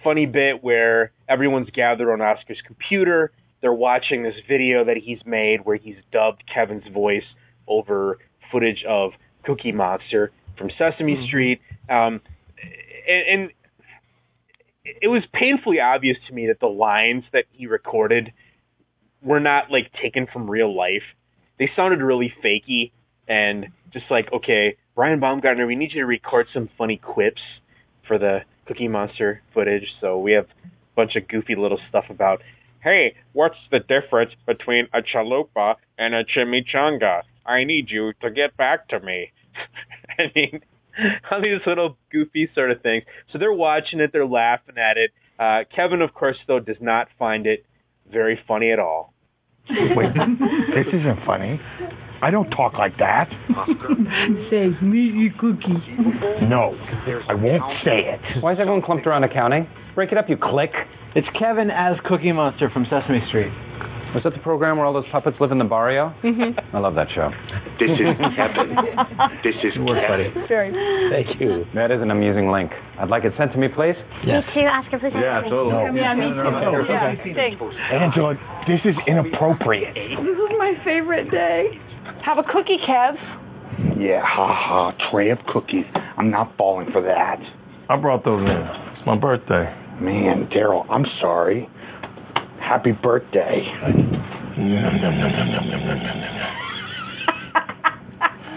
funny bit where everyone's gathered on Oscar's computer. They're watching this video that he's made where he's dubbed Kevin's voice over footage of Cookie Monster from Sesame Street. Um, and, and it was painfully obvious to me that the lines that he recorded were not like taken from real life. They sounded really fakey and just like, okay, Brian Baumgartner, we need you to record some funny quips for the Cookie Monster footage. So we have a bunch of goofy little stuff about, hey, what's the difference between a chalupa and a chimichanga? I need you to get back to me. I mean, all these little goofy sort of things. So they're watching it, they're laughing at it. Uh, Kevin, of course, though, does not find it very funny at all. Wait, this isn't funny. I don't talk like that. Say, meet your cookie. No, I won't say it. Why is everyone clumped around accounting? Break it up, you clique. It's Kevin as Cookie Monster from Sesame Street. Was that the program where all those puppets live in the barrio? Mm-hmm. I love that show. This is Kevin. This is Kevin. Very. Thank you. That is an amusing link. I'd like it sent to me, please. Me too, Oscar, please. Yeah, send it to me. Yeah, me too. Okay. Yeah, thanks. Angela, this is inappropriate. This is my favorite day. Have a cookie, Kev. Yeah, ha ha. Tray of cookies. I'm not falling for that. I brought those in. It's my birthday. Man, Darryl, I'm sorry. Happy birthday.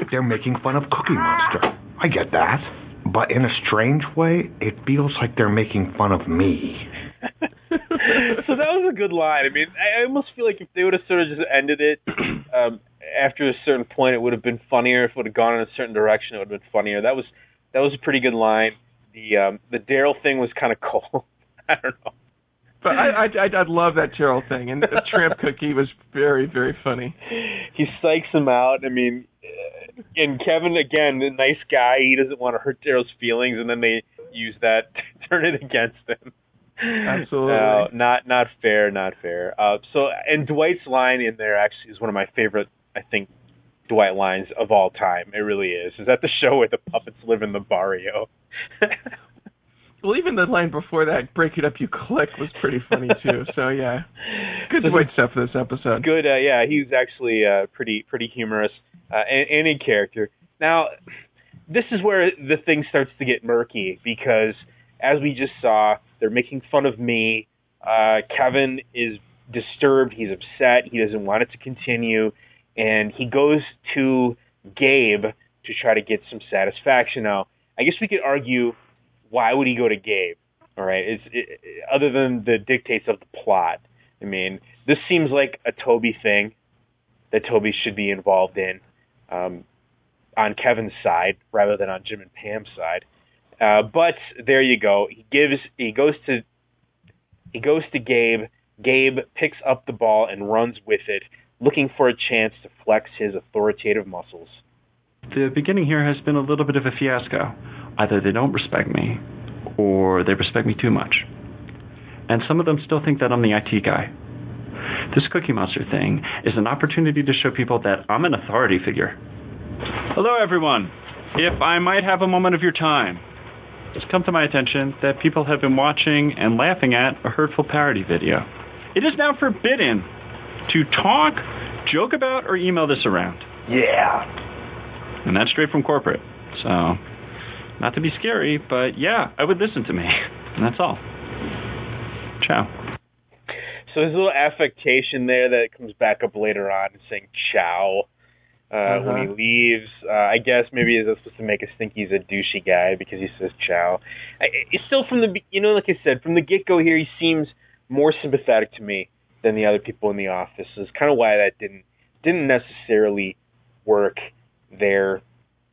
They're making fun of Cookie Monster. I get that. But in a strange way, it feels like they're making fun of me. so that was a good line. I mean, I I almost feel like if they would have sort of just ended it um, after a certain point, it would have been funnier. If it would have gone in a certain direction, it would have been funnier. That was that was a pretty good line. The um, the Darryl thing was kind of cold. I don't know. But I I I, I love that Terrell thing, and the tramp cookie was very very funny. He psychs him out. I mean, and Kevin again, the nice guy. He doesn't want to hurt Darryl's feelings, and then they use that to turn it against him. Absolutely. No, not not fair, not fair. Uh, so, and Dwight's line in there actually is one of my favorite, I think, Dwight lines of all time. It really is. Is that the show where the puppets live in the barrio? Well, even the line before that, "Break it up, you clique," was pretty funny too. so yeah, good So- stuff for this episode. Good. Uh, yeah, he was actually uh, pretty pretty humorous. Uh, a- any character. Now, this is where the thing starts to get murky because, as we just saw, they're making fun of me. Uh, Kevin is disturbed. He's upset. He doesn't want it to continue, and he goes to Gabe to try to get some satisfaction. Now, I guess we could argue why would he go to Gabe? All right, it's it, other than the dictates of the plot. I mean, this seems like a Toby thing that Toby should be involved in um, on Kevin's side rather than on Jim and Pam's side. Uh, but there you go. He gives. He goes to. He goes to Gabe. Gabe picks up the ball and runs with it, looking for a chance to flex his authoritative muscles. The beginning here has been a little bit of a fiasco. Either they don't respect me, or they respect me too much. And some of them still think that I'm the IT guy. This Cookie Monster thing is an opportunity to show people that I'm an authority figure. Hello, everyone. If I might have a moment of your time, it's come to my attention that people have been watching and laughing at a hurtful parody video. It is now forbidden to talk, joke about, or email this around. Yeah. And that's straight from corporate. So, not to be scary, but yeah, I would listen to me. And that's all. Ciao. So there's a little affectation there that comes back up later on, saying "ciao" uh, when he Uh-huh. leaves. Uh, I guess maybe that's supposed to make us think he's a douchey guy because he says "ciao." I, it's still from the you know, like I said, from the get go here, he seems more sympathetic to me than the other people in the office. So it's kind of why that didn't didn't necessarily work there.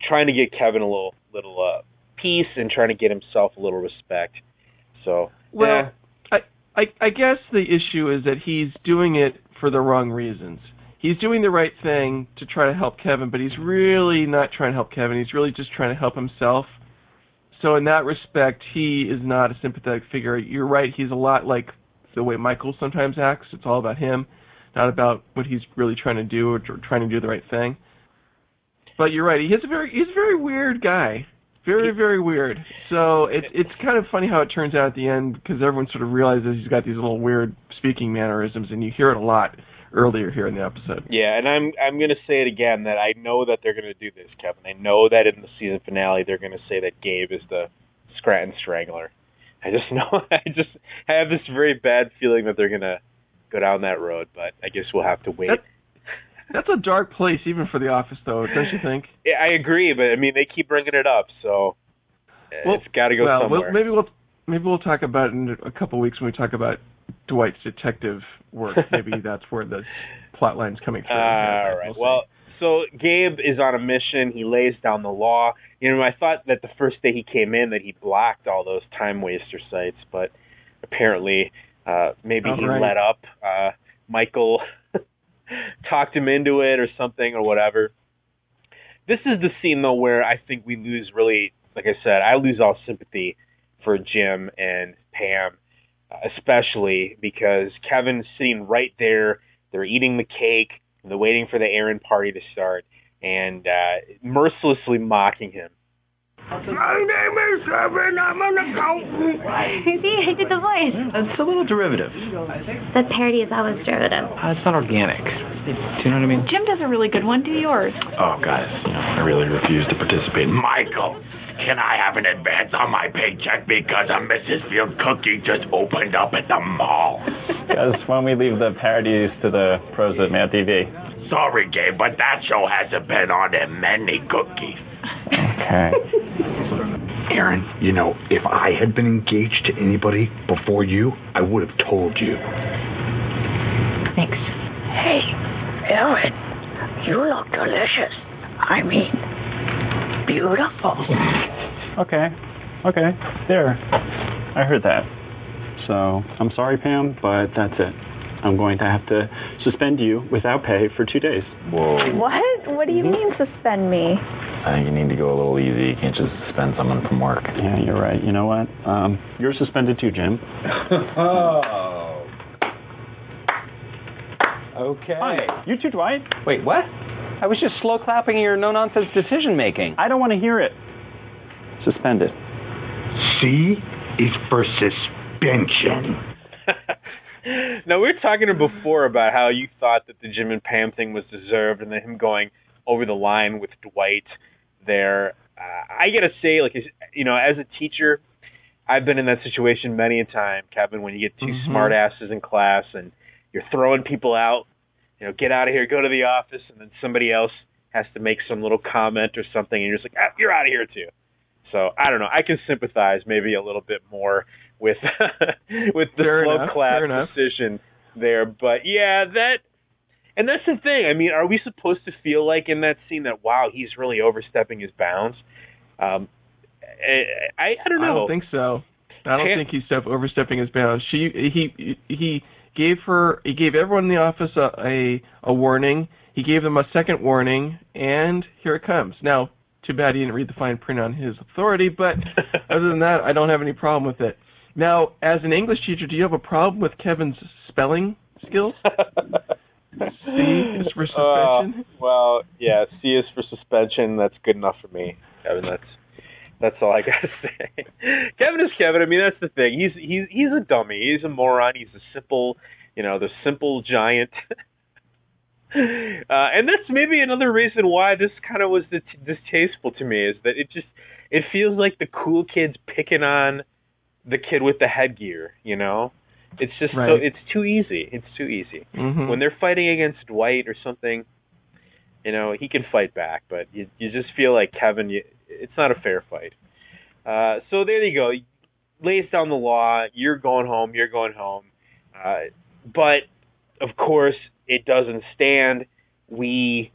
Trying to get Kevin a little little uh, peace and trying to get himself a little respect. So Well, yeah. I, I I guess the issue is that he's doing it for the wrong reasons. He's doing the right thing to try to help Kevin, but he's really not trying to help Kevin. He's really just trying to help himself. So in that respect, he is not a sympathetic figure. You're right. He's a lot like the way Michael sometimes acts. It's all about him, not about what he's really trying to do or trying to do the right thing. But you're right. He He's a very he's a very weird guy. Very very weird. So it's it's kind of funny how it turns out at the end because everyone sort of realizes he's got these little weird speaking mannerisms, and you hear it a lot earlier here in the episode. Yeah, and I'm I'm going to say it again that I know that they're going to do this, Kevin. I know that in the season finale they're going to say that Gabe is the Scranton Strangler. I just know I just I have this very bad feeling that they're going to go down that road, but I guess we'll have to wait. That's a dark place even for the office, though, don't you think? Yeah, I agree, but I mean they keep bringing it up, so uh, Well, it's got to go well, somewhere. We'll, maybe we'll maybe we'll talk about it in a couple of weeks when we talk about Dwight's detective work. maybe that's where the plot line's coming through. All right. Well, so Gabe is on a mission. He lays down the law. You know, I thought that the first day he came in that he blocked all those time waster sites, but apparently uh maybe he All right. let up. Uh Michael talked him into it or something or whatever. This is the scene though where I think we lose really like I said, I lose all sympathy for Jim and Pam, especially because Kevin's sitting right there. They're eating the cake. They're waiting for the Erin party to start and uh, mercilessly mocking him. My name is Kevin. I'm an accountant. See, I did the voice. It's a little derivative. The parody is always derivative. Uh, it's not organic. Do you know what I mean? Jim does a really good one. Do yours. Oh, guys, I really refuse to participate. Michael, can I have an advance on my paycheck because a Mrs. Field cookie just opened up at the mall? Because when we leave the parodies to the pros at MADtv. Sorry, Gabe, but that show hasn't been on in many cookies. Okay. Erin, you know, if I had been engaged to anybody before you, I would have told you. Thanks. Hey, Erin, you look delicious. I mean, beautiful. Okay. Okay. There. I heard that. So I'm sorry, Pam, but that's it. I'm going to have to suspend you without pay for two days. Whoa. What? What do you mean suspend me? I think you need to go a little easy. You can't just suspend someone from work. Yeah, you're right. You know what? Um, you're suspended too, Jim. oh. Okay. Hi. You too, Dwight. Wait, what? I was just slow clapping your no nonsense decision making. I don't want to hear it. Suspended. C is for suspension. now we were talking before about how you thought that the Jim and Pam thing was deserved, and then him going over the line with Dwight there. Uh, I gotta say, like you know, as a teacher, I've been in that situation many a time, Kevin. When you get 2 Mhm. smart asses in class and you're throwing people out, you know, get out of here, go to the office, and then somebody else has to make some little comment or something, and you're just like, ah, you're out of here too. So I don't know. I can sympathize maybe a little bit more with with the Fair slow enough, clap fair enough. decision there, but yeah, that. And that's the thing. I mean, are we supposed to feel like in that scene that wow, he's really overstepping his bounds? Um, I I, don't know. I don't think so. I don't think he's step overstepping his bounds. She he he gave her he gave everyone in the office a, a a warning. He gave them a second warning, and here it comes. Now, too bad he didn't read the fine print on his authority, but other than that, I don't have any problem with it. Now, as an English teacher, do you have a problem with Kevin's spelling skills? C is for suspension. Uh, well, yeah, C is for suspension. That's good enough for me, Kevin. That's that's all I gotta say. Kevin is Kevin. I mean, that's the thing. He's he's he's a dummy. He's a moron. He's a simple, you know, the simple giant. uh, and that's maybe another reason why this kind of was dis- distasteful to me is that it just it feels like the cool kids picking on the kid with the headgear. You know, it's just so it's too easy. It's too easy Mhm. when they're fighting against Dwight or something, you know, he can fight back, but you you just feel like Kevin, you, it's not a fair fight. Uh, so there you go. Lays down the law. You're going home. You're going home. Uh, but of course, it doesn't stand. We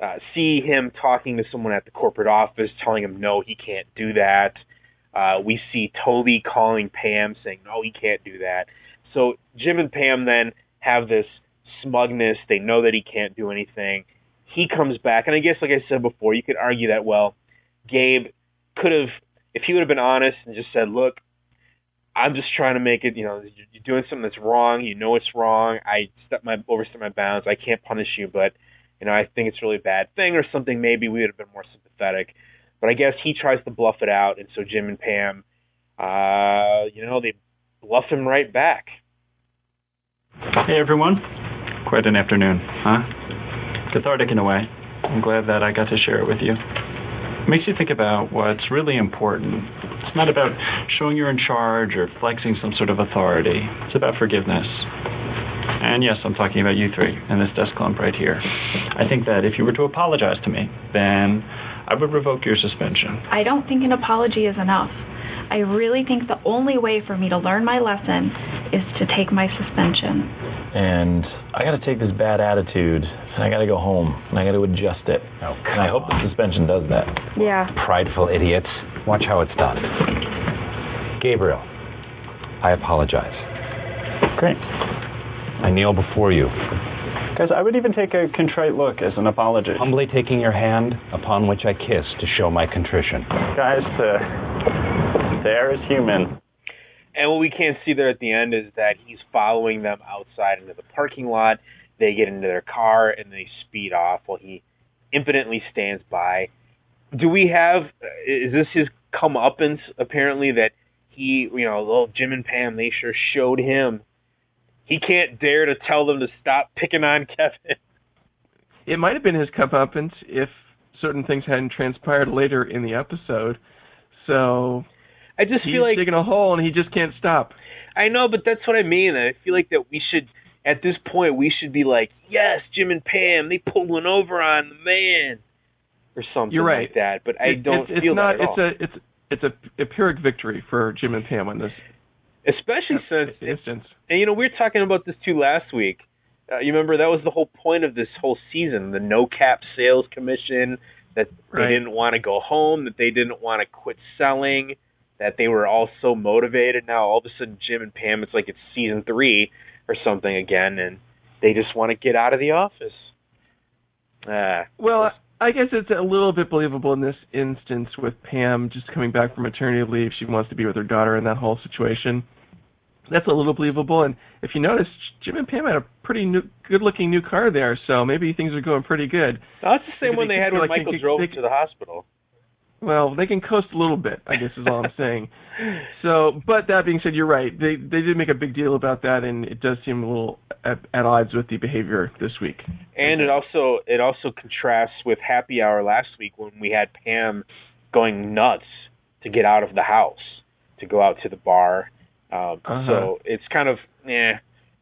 uh, see him talking to someone at the corporate office, telling him no, he can't do that. Uh, we see Toby calling Pam, saying no, he can't do that. So Jim and Pam then have this smugness. They know that he can't do anything. He comes back, and I guess, like I said before, you could argue that well, Gabe could have, if he would have been honest and just said, "Look, I'm just trying to make it. You know, you're doing something that's wrong. You know it's wrong. I step my overstep my bounds. I can't punish you, but you know, I think it's a really bad thing or something. Maybe we would have been more sympathetic. But I guess he tries to bluff it out, and so Jim and Pam, uh, you know, they bluff him right back. Hey everyone. Quite an afternoon, huh? Cathartic in a way. I'm glad that I got to share it with you. It makes you think about what's really important. It's not about showing you're in charge or flexing some sort of authority. It's about forgiveness. And yes, I'm talking about you three and this desk clump right here. I think that if you were to apologize to me, then I would revoke your suspension. I don't think an apology is enough. I really think the only way for me to learn my lesson is to take my suspension. And I got to take this bad attitude, and I got to go home, and I got to adjust it. Oh, and I hope the suspension does that. Yeah. Prideful idiots. Watch how it's done. Gabriel, I apologize. Great. I kneel before you, Guys, I would even take a contrite look as an apology. humbly taking your hand, upon which I kiss to show my contrition. Guys, the, the air is human. And what we can't see there at the end is that he's following them outside into the parking lot. They get into their car and they speed off while he impotently stands by. Do we have? Is this his comeuppance? Apparently, that he, you know, little Jim and Pam, they sure showed him. He can't dare to tell them to stop picking on Kevin. It might have been his comeuppance if certain things hadn't transpired later in the episode. So I just feel like he's digging a hole and he just can't stop. I know, but that's what I mean. I feel like that we should, at this point, we should be like, yes, Jim and Pam, they pulled one over on the man, or something You're right. like that. But I It- don't it's, it's feel not, that at it's all. a it's it's a, a pyrrhic victory for Jim and Pam on this Especially since, instance. and you know, we were talking about this too last week. Uh, you remember that was the whole point of this whole season, the no cap sales commission, that Right. they didn't want to go home, that they didn't want to quit selling, that they were all so motivated. Now all of a sudden, Jim and Pam, it's like it's season three or something again, and they just want to get out of the office. Ah, Well, I guess it's a little bit believable in this instance with Pam just coming back from maternity leave. She wants to be with her daughter in that whole situation. that's a little believable. And if you notice, Jim and Pam had a pretty new, good-looking new car there, so maybe things are going pretty good. No, that's the same one they can had when like Michael drove they to the hospital. Well, they can coast a little bit, I guess is all I'm saying. So, but that being said, you're right. They they did make a big deal about that, and it does seem a little at, at odds with the behavior this week. And it also it also contrasts with happy hour last week when we had Pam going nuts to get out of the house to go out to the bar. Um, Uh-huh. So it's kind of eh,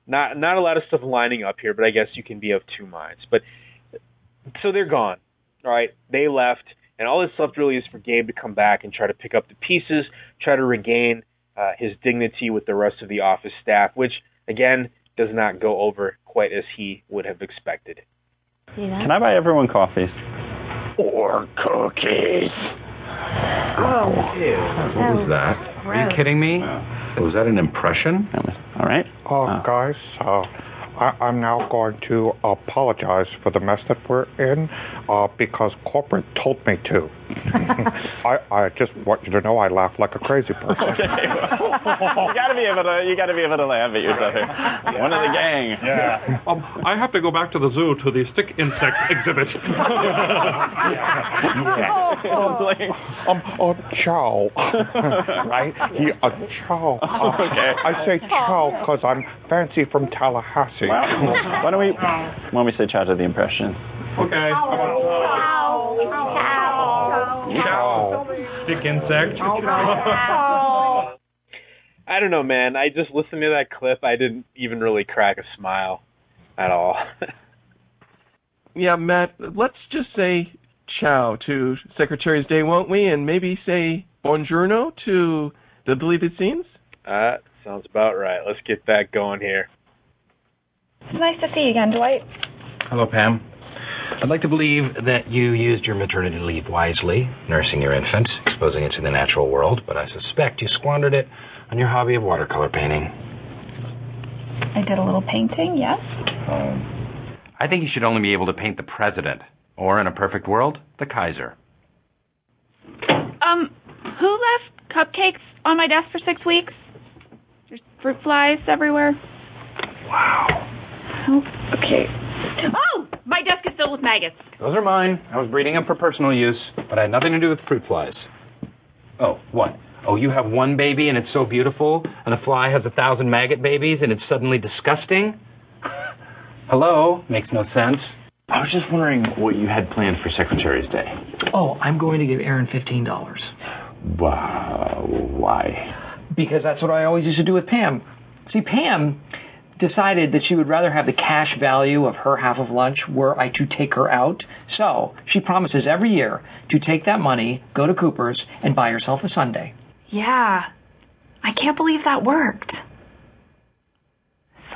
not not a lot of stuff lining up here, but I guess you can be of two minds. But so they're gone. All right, they left, and all that's left really is for Gabe to come back and try to pick up the pieces, try to regain uh, his dignity with the rest of the office staff, which again does not go over quite as he would have expected. Can I buy everyone coffees? Or cookies. Oh, What was that? Are you kidding me? Was that an impression? All right. Uh, guys, uh, I, I'm now going to apologize for the mess that we're in uh, because corporate told me to. I, I just want you to know I laugh like a crazy person. you gotta be able to. You gotta be able to laugh at yourself. here. One of the gang. Yeah. Um, I have to go back to the zoo to the stick insect exhibit. Um, uh, ciao. right? He, uh, ciao. Uh, Okay. I say ciao because I'm fancy from Tallahassee. Wow. Why don't we? Why don't we say ciao to the impression? okay. Ciao. Stick insect. I don't know, man. I just listened to that clip. I didn't even really crack a smile at all. Yeah, Matt, let's just say ciao to Secretary's Day, won't we? And maybe say buongiorno to the deleted scenes? uh, sounds about right. Let's get that going here. It's nice to see you again, Dwight. Hello, Pam. I'd like to believe that you used your maternity leave wisely, nursing your infant, exposing it to the natural world, but I suspect you squandered it on your hobby of watercolor painting. I did a little painting, yes. I think you should only be able to paint the president, or in a perfect world, the Kaiser. Um, who left cupcakes on my desk for six weeks? There's fruit flies everywhere. Wow. Oh, okay. Oh, my desk is filled with maggots. Those are mine. I was breeding them for personal use, but I had nothing to do with fruit flies. Oh, what? Oh, you have one baby and it's so beautiful, and a fly has a thousand maggot babies and it's suddenly disgusting? Hello? Makes no sense. I was just wondering what you had planned for Secretary's Day. Oh, I'm going to give Erin fifteen dollars. Wow, why? Because that's what I always used to do with Pam. See, Pam decided that she would rather have the cash value of her half of lunch were I to take her out. So she promises every year to take that money, go to Cooper's, and buy herself a sundae. Yeah. I can't believe that worked.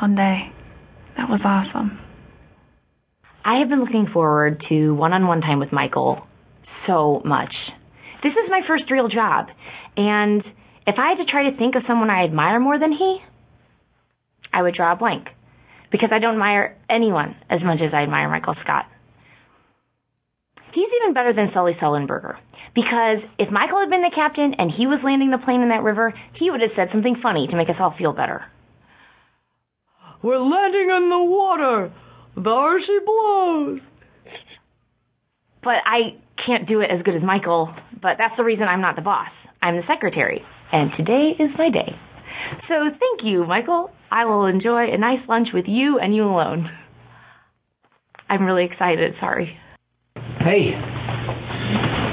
Sunday. That was awesome. I have been looking forward to one on one time with Michael so much. This is my first real job, and if I had to try to think of someone I admire more than he, I would draw a blank. Because I don't admire anyone as much as I admire Michael Scott. He's even better than Sully Sullenberger. Because if Michael had been the captain and he was landing the plane in that river, he would have said something funny to make us all feel better. We're landing in the water. There she blows. But I can't do it as good as Michael, but that's the reason I'm not the boss. I'm the secretary, and today is my day. So thank you, Michael. I will enjoy a nice lunch with you and you alone. I'm really excited, sorry. Hey,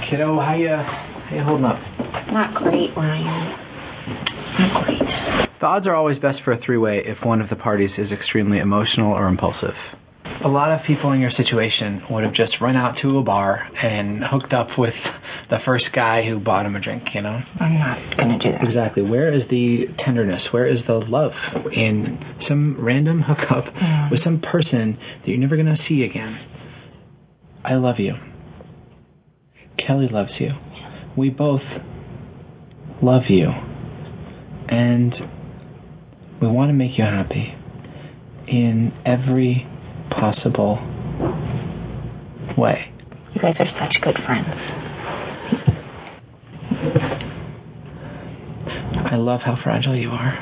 kiddo, how you how you holding up? Not great, Ryan. Not great. The odds are always best for a three way if one of the parties is extremely emotional or impulsive. A lot of people in your situation would have just run out to a bar and hooked up with the first guy who bought him a drink, you know? I'm not gonna do that. Exactly. Where is the tenderness? Where is the love in some random hookup mm. with some person that you're never going to see again? I love you. Kelly loves you. We both love you. And we want to make you happy in every possible way. You guys are such good friends. I love how fragile you are.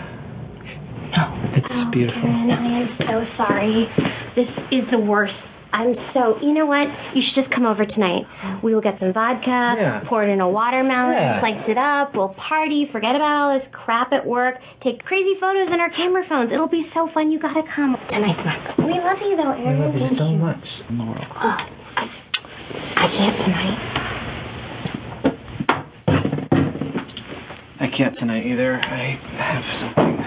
No. It's beautiful. Oh, Erin, I am so sorry. This is the worst. I'm so. You know what? You should just come over tonight. We will get some vodka, Yeah. pour it in a watermelon, Yeah. slice it up. We'll party, forget about all this crap at work, take crazy photos in our camera phones. It'll be so fun. You gotta come. And I, we love you though, I Erin. love you Thank so you. much, Laurel. Oh, I, I can't tonight. I can't tonight either. I have something.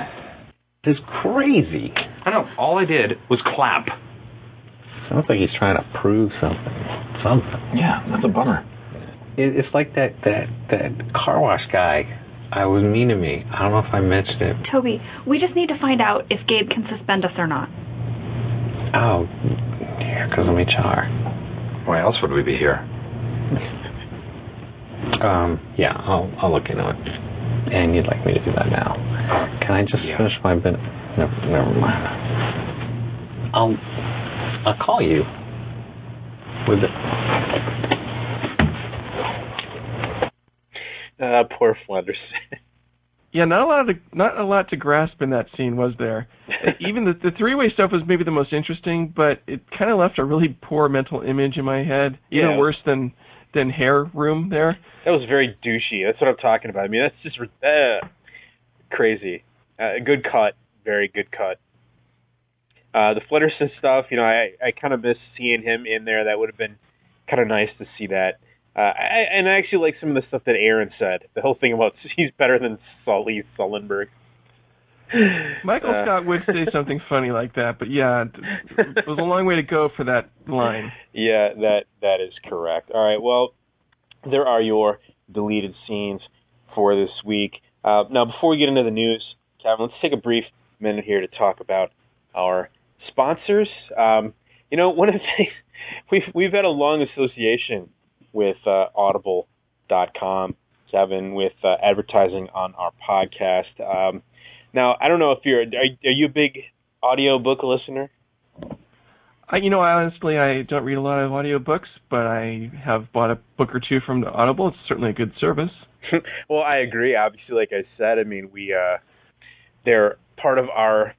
This is crazy. I know. All I did was clap. Sounds like he's trying to prove something. Something. Yeah, that's a bummer. It, it's like that that that car wash guy. I was mean to me. I don't know if I mentioned it. Toby, we just need to find out if Gabe can suspend us or not. Oh, yeah, because I'm HR. Why else would we be here? Um, yeah, I'll I'll look into it. And you'd like me to do that now? Can I just finish my bit? Never, never mind. I'll I'll call you with it. Uh, poor Flanders. Yeah, not a lot to not a lot to grasp in that scene, was there? Even the the three way stuff was maybe the most interesting, but it kind of left a really poor mental image in my head. Even Yeah. worse than than hair room there. That was very douchey. That's what I'm talking about. I mean, that's just uh, crazy. Uh, good cut, very good cut. Uh, the Flenderson stuff, you know, I I kind of miss seeing him in there. That would have been kind of nice to see that. Uh, I, and I actually like some of the stuff that Erin said. The whole thing about he's better than Sully Sullenberg. Michael Uh, Scott would say something funny like that, but yeah, it was a long way to go for that line. Yeah, that that is correct. All right. Well, there are your deleted scenes for this week. Uh, now, before we get into the news, Kevin, let's take a brief minute here to talk about our sponsors. Um, you know, one of the things we've we've had a long association with uh, Audible.com, Kevin, with uh, advertising on our podcast. Um, now, I don't know if you're are, are you a big audiobook listener? I, you know, honestly, I don't read a lot of audiobooks, but I have bought a book or two from Audible. It's certainly a good service. well, I agree. Obviously, like I said, I mean, we uh, they're part of our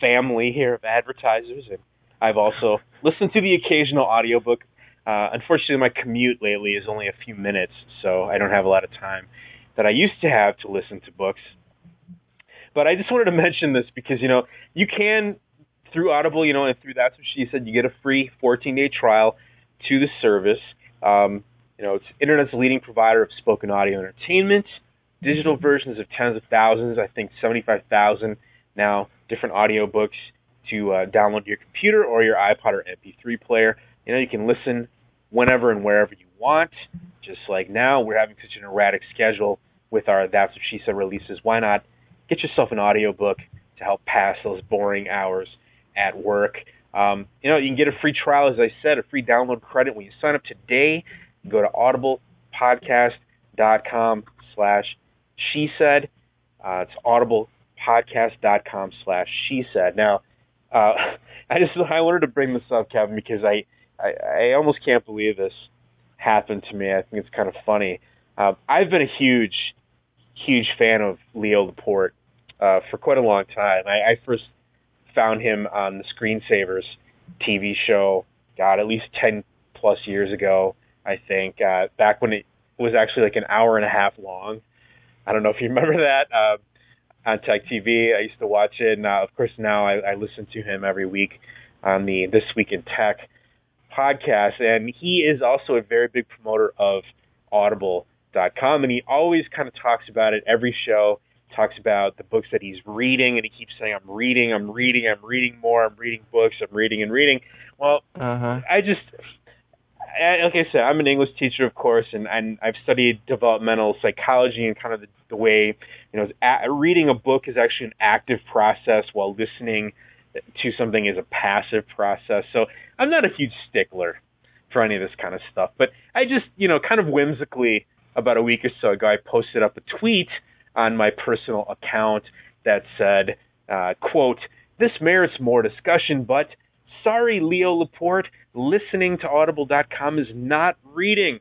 family here of advertisers, and I've also listened to the occasional audiobook. Uh, unfortunately, my commute lately is only a few minutes, so I don't have a lot of time that I used to have to listen to books. But I just wanted to mention this because you know you can through Audible, you know, and through that's what she said, you get a free 14-day trial to the service. Um, you know, it's internet's leading provider of spoken audio entertainment, digital versions of tens of thousands, I think 75,000 now, different audiobooks to uh, download to your computer or your iPod or MP3 player. You know, you can listen whenever and wherever you want. Just like now, we're having such an erratic schedule with our That's What She Said releases. Why not get yourself an audiobook to help pass those boring hours at work? Um, you know, you can get a free trial, as I said, a free download credit when you sign up today. Go to audiblepodcast.com slash she said. Uh, it's audiblepodcast.com slash she said. Now, uh, I just I wanted to bring this up, Kevin, because I, I I almost can't believe this happened to me. I think it's kind of funny. Uh, I've been a huge, huge fan of Leo Laporte uh, for quite a long time. I, I first found him on the Screensavers TV show, God, at least ten plus years ago. I think uh, back when it was actually like an hour and a half long. I don't know if you remember that uh, on Tech TV. I used to watch it, and uh, of course now I, I listen to him every week on the This Week in Tech podcast. And he is also a very big promoter of Audible.com, and he always kind of talks about it every show. Talks about the books that he's reading, and he keeps saying, "I'm reading, I'm reading, I'm reading more, I'm reading books, I'm reading and reading." Well, Uh-huh. I just like I said, I'm an English teacher, of course, and, and I've studied developmental psychology and kind of the, the way, you know, a, reading a book is actually an active process while listening to something is a passive process. So I'm not a huge stickler for any of this kind of stuff, but I just, you know, kind of whimsically about a week or so ago, I posted up a tweet on my personal account that said, uh, quote, this merits more discussion, but sorry, Leo Laporte, listening to audible.com is not reading.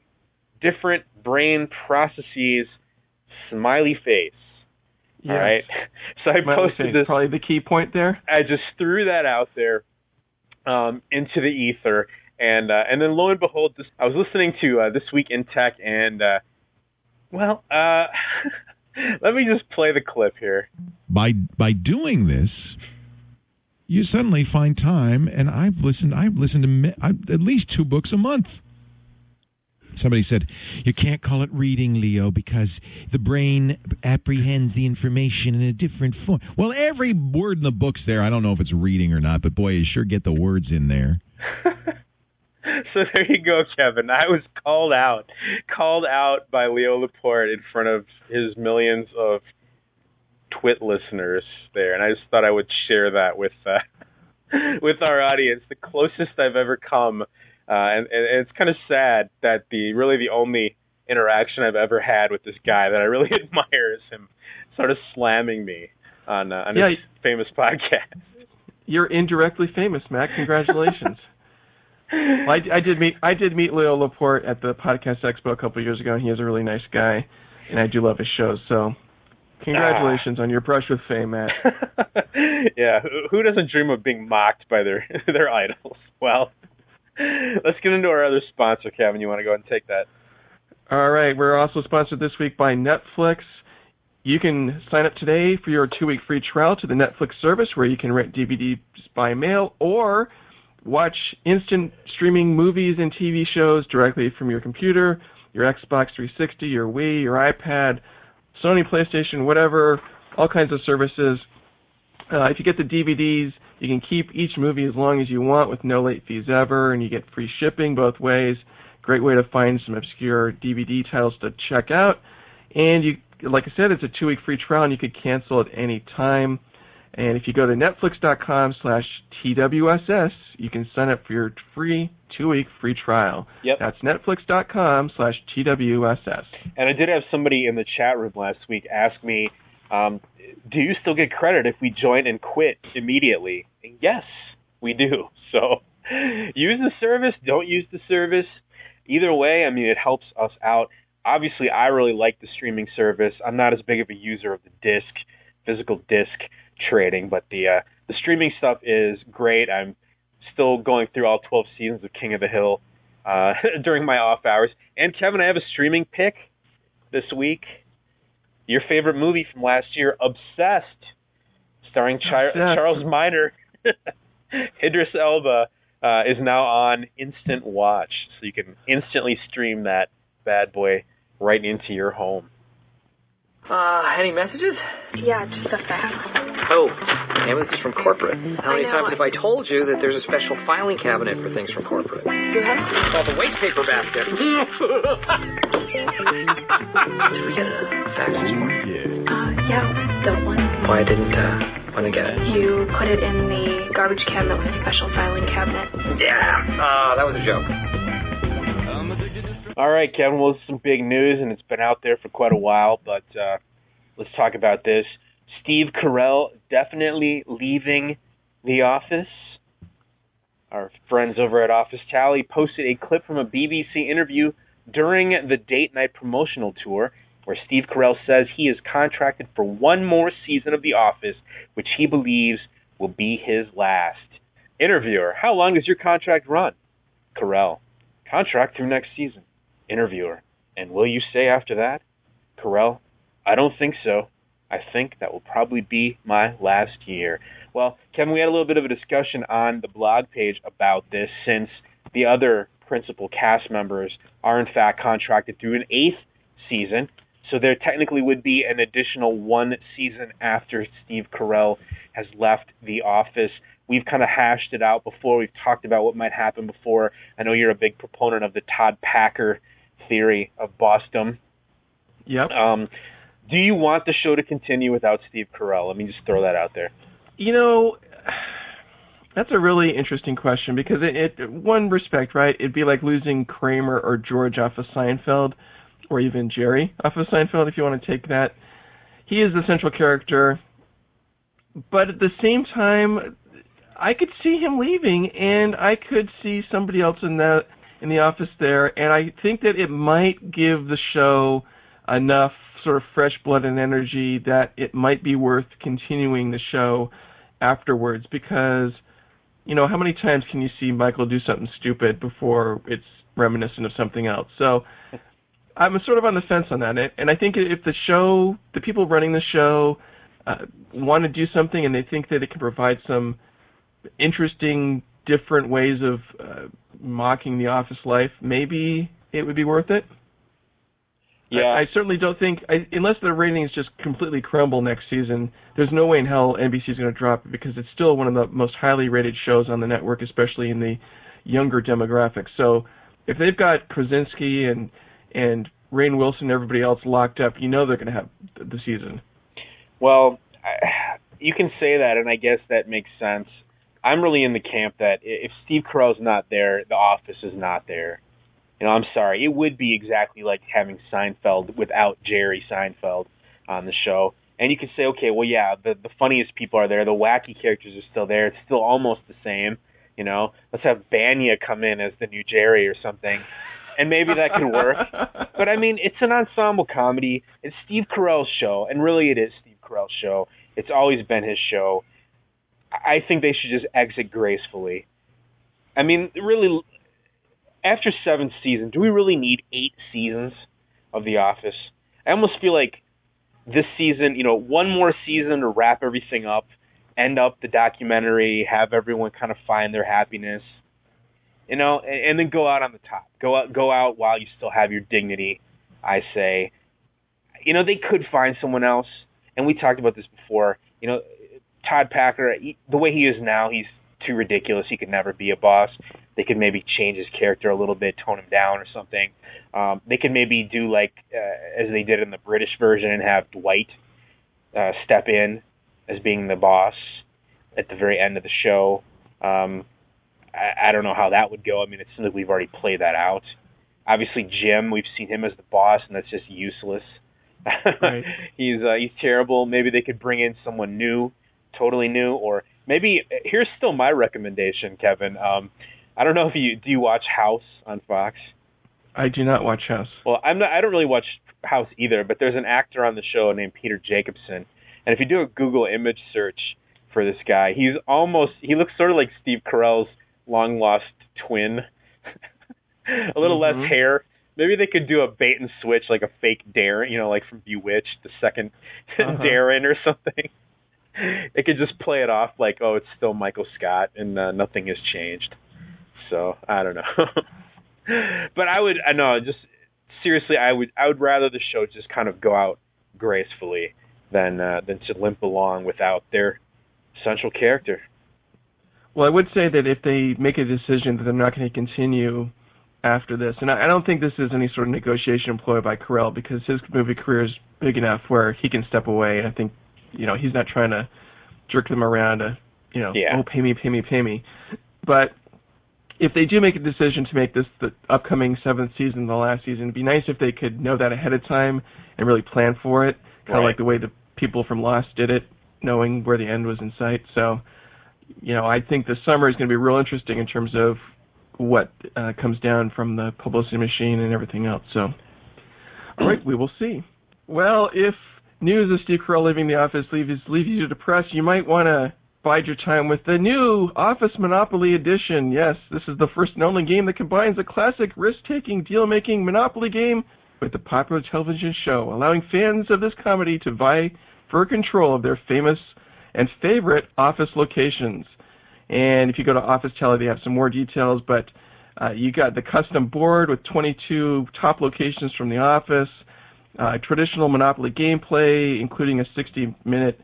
Different brain processes, smiley face. Yes. All right. So I Might posted say this. Probably the key point there. I just threw that out there um, into the ether, and uh, and then lo and behold, this, I was listening to uh, this week in tech, and uh, well, uh, let me just play the clip here. by by doing this, you suddenly find time. And I've listened. I've listened to mi- I, at least two books a month. Somebody said you can't call it reading, Leo, because the brain apprehends the information in a different form. Well, every word in the book's there. I don't know if it's reading or not, but boy, you sure get the words in there. So there you go, Kevin. I was called out, called out by Leo Laporte in front of his millions of twit listeners there, and I just thought I would share that with uh, with our audience. The closest I've ever come, uh, and, and it's kind of sad that the really the only interaction I've ever had with this guy that I really admire is him sort of slamming me on uh, on Yeah, his famous podcast. You're indirectly famous, Matt. Congratulations. well, I, I did meet I did meet Leo Laporte at the Podcast Expo a couple of years ago, and he is a really nice guy, and I do love his shows. So, congratulations on your brush with fame, Matt. yeah, who- who doesn't dream of being mocked by their their idols? Well, let's get into our other sponsor, Kevin. You want to go ahead and take that? All right, we're also sponsored this week by Netflix. You can sign up today for your two-week free trial to the Netflix service, where you can rent DVDs by mail or watch instant streaming movies and TV shows directly from your computer, your Xbox 360, your Wii, your iPad, Sony PlayStation, whatever, all kinds of services. Uh, if you get the DVDs, you can keep each movie as long as you want with no late fees ever, and you get free shipping both ways. Great way to find some obscure DVD titles to check out. And you, like I said, it's a two-week free trial, and you could cancel at any time. And if you go to netflix.com slash TWSS, you can sign up for your free two-week free trial. Yep. That's netflix.com slash TWSS. And I did have somebody in the chat room last week ask me, um, "Do you still get credit if we join and quit immediately?" And yes, we do. So use the service. Don't use the service. Either way, I mean, it helps us out. Obviously, I really like the streaming service. I'm not as big of a user of the disc, physical disc trading, but the uh, the streaming stuff is great. I'm still going through all 12 seasons of King of the Hill uh, during my off hours. And Kevin, I have a streaming pick this week. Your favorite movie from last year, Obsessed, starring Char- Obsessed. Charles Miner, Idris Elba, uh, is now on Instant Watch, so you can instantly stream that bad boy right into your home. Uh, any messages? Yeah, just a fact. Oh, damn it, this is from corporate. How many times have I told you that there's a special filing cabinet for things from corporate? It's called the waste paper basket. Did we get a fax this morning? Uh, yeah, the one Why didn't, uh, when I get it? you put it in the garbage can that was a special filing cabinet. Yeah, uh, that was a joke. All right, Kevin. Well, some big news, and it's been out there for quite a while. But uh, let's talk about this. Steve Carell definitely leaving The Office. Our friends over at Office Tally posted a clip from a BBC interview during the date night promotional tour, where Steve Carell says he is contracted for one more season of The Office, which he believes will be his last. Interviewer: How long does your contract run? Carell: Contract through next season. Interviewer: And will you stay after that? Carell: I don't think so. I think that will probably be my last year. Well, Kevin, we had a little bit of a discussion on the blog page about this since the other principal cast members are in fact contracted through an eighth season. So there technically would be an additional one season after Steve Carell has left the office. We've kind of hashed it out before. We've talked about what might happen before. I know you're a big proponent of the Todd Packer theory of Boston. Yep. Um, do you want the show to continue without Steve Carell? Let me just throw that out there. You know, that's a really interesting question because it, it one respect, right? It'd be like losing Kramer or George off of Seinfeld, or even Jerry off of Seinfeld, if you want to take that. He is the central character, but at the same time, I could see him leaving, and I could see somebody else in that in the office there, and I think that it might give the show enough sort of fresh blood and energy that it might be worth continuing the show afterwards because you know how many times can you see Michael do something stupid before it's reminiscent of something else so I'm sort of on the fence on that and I think if the show the people running the show uh, want to do something and they think that it can provide some interesting different ways of uh, mocking the office life maybe it would be worth it Yeah. I, I certainly don't think, I, unless the ratings just completely crumble next season, there's no way in hell NBC is going to drop it because it's still one of the most highly rated shows on the network, especially in the younger demographic. So if they've got Krasinski and and Rainn Wilson and everybody else locked up, you know they're going to have the, season. Well, I, you can say that, and I guess that makes sense. I'm really in the camp that if Steve Carell's not there, The Office is not there. You know, I'm sorry. It would be exactly like having Seinfeld without Jerry Seinfeld on the show. And you can say, okay, well, yeah, the the funniest people are there, the wacky characters are still there. It's still almost the same. You know, let's have Bania come in as the new Jerry or something, and maybe that could work. but I mean, it's an ensemble comedy. It's Steve Carell's show, and really, it is Steve Carell's show. It's always been his show. I I think they should just exit gracefully. I mean, really, after seven seasons, do we really need eight seasons of The Office? I almost feel like this season, you know, one more season to wrap everything up, end up the documentary, have everyone kind of find their happiness, you know, and, and then go out on the top. Go out, go out while you still have your dignity. I say, you know, they could find someone else, and we talked about this before. You know, Todd Packer, he, the way he is now, he's too ridiculous. He could never be a boss. They could maybe change his character a little bit, tone him down or something. Um, they could maybe do like uh, as they did in the British version and have Dwight uh, step in as being the boss at the very end of the show. Um, I, I don't know how that would go. I mean, it seems like we've already played that out. Obviously, Jim, we've seen him as the boss, and that's just useless. Right. he's uh, he's terrible. Maybe they could bring in someone new, totally new, or maybe here's still my recommendation, Kevin. Um, I don't know if you do you watch House on Fox. I do not watch House. Well, I'm not. I don't really watch House either, but there's an actor on the show named Peter Jacobson, and if you do a Google image search for this guy, he's almost. He looks sort of like Steve Carell's long lost twin. a little Mhm. less hair. Maybe they could do a bait and switch, like a fake Darrin, you know, like from Bewitched, the 2nd Uh-huh. Darrin or something. They could just play it off like, oh, it's still Michael Scott, and uh, nothing has changed. So I don't know. but I would, I know, just seriously, I would, I would rather the show just kind of go out gracefully than uh, than to limp along without their central character. Well, I would say that if they make a decision that they're not going to continue after this, and I, I don't think this is any sort of negotiation employed by Carell because his movie career is big enough where he can step away, and I think, you know, he's not trying to jerk them around to, you know, Yeah. oh, pay me, pay me, pay me. But if they do make a decision to make this the upcoming seventh season the last season, it'd be nice if they could know that ahead of time and really plan for it, kind of Right. like the way the people from Lost did it, knowing where the end was in sight. So, you know, I think the summer is going to be real interesting in terms of what uh, comes down from the publicity machine and everything else. So, all right, we will see. Well, if news of Steve Carell leaving the office leaves leave you depressed, you might want to bide your time with the new Office Monopoly Edition. Yes, this is the first and only game that combines a classic risk-taking, deal-making Monopoly game with the popular television show, allowing fans of this comedy to vie for control of their famous and favorite office locations. And if you go to Office Tally, they have some more details, but uh, you got the custom board with 22 top locations from the office, uh, traditional Monopoly gameplay, including a 60 minute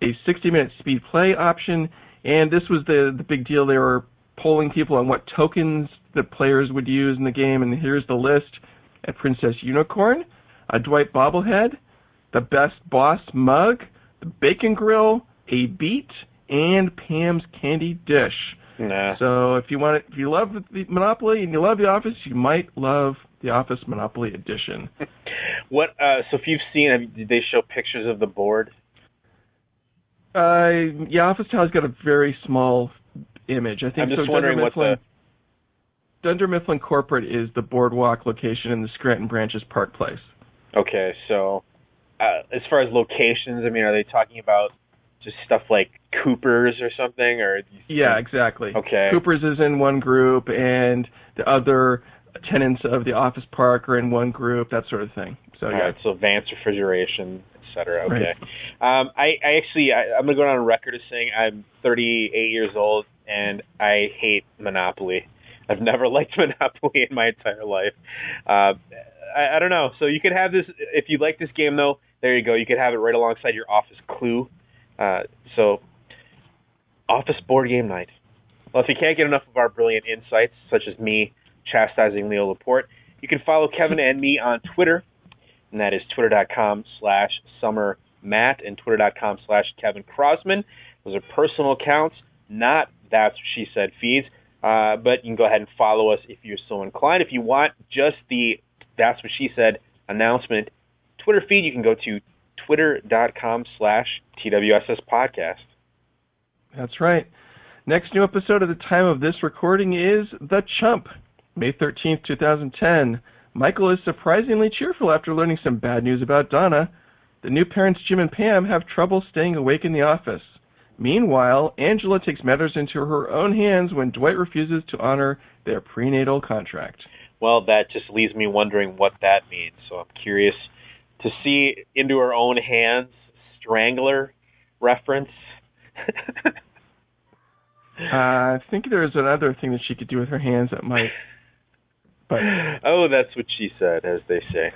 a 60 minute speed play option. And this was the the big deal. They were polling people on what tokens the players would use in the game. And here's the list: a Princess Unicorn, a Dwight bobblehead, the Best Boss mug, the Bacon Grill, a beet, and Pam's Candy Dish. Nah. So if you want it, if you love the Monopoly and you love The Office, you might love The Office Monopoly Edition. What? Uh, so if you've seen, did they show pictures of the board? Uh, yeah, Office Tally's got a very small image. I think I'm just so. wondering Dunder what the Dunder Mifflin Corporate is the boardwalk location in the Scranton Branches Park Place. Okay, so uh, as far as locations, I mean, are they talking about just stuff like Cooper's or something, or Yeah, exactly. Okay. Cooper's is in one group, and the other tenants of the office park are in one group, that sort of thing. So All yeah. right, so Vance Refrigeration, et cetera. Okay. Right. Um, I, I actually, I, I'm going to go on record as saying I'm 38 years old and I hate Monopoly. I've never liked Monopoly in my entire life. Uh, I, I don't know. So you could have this, if you like this game though, there you go. You could have it right alongside your Office Clue. Uh, so, Office board game night. Well, if you can't get enough of our brilliant insights, such as me chastising Leo Laporte, you can follow Kevin and me on Twitter, and that is twitter.com slash summermatt and twitter.com slash Kevin Crossman. Those are personal accounts, not That's What She Said feeds. Uh, but you can go ahead and follow us if you're so inclined. If you want just the That's What She Said announcement Twitter feed, you can go to twitter.com slash TWSS podcast. That's right. Next new episode at the time of this recording is The Chump, May 13th, 2010. Michael is surprisingly cheerful after learning some bad news about Donna. The new parents, Jim and Pam, have trouble staying awake in the office. Meanwhile, Angela takes matters into her own hands when Dwight refuses to honor their prenatal contract. Well, that just leaves me wondering what that means. So I'm curious to see into her own hands strangler reference. Uh, I think there's another thing that she could do with her hands that might. But oh, that's what she said, as they say.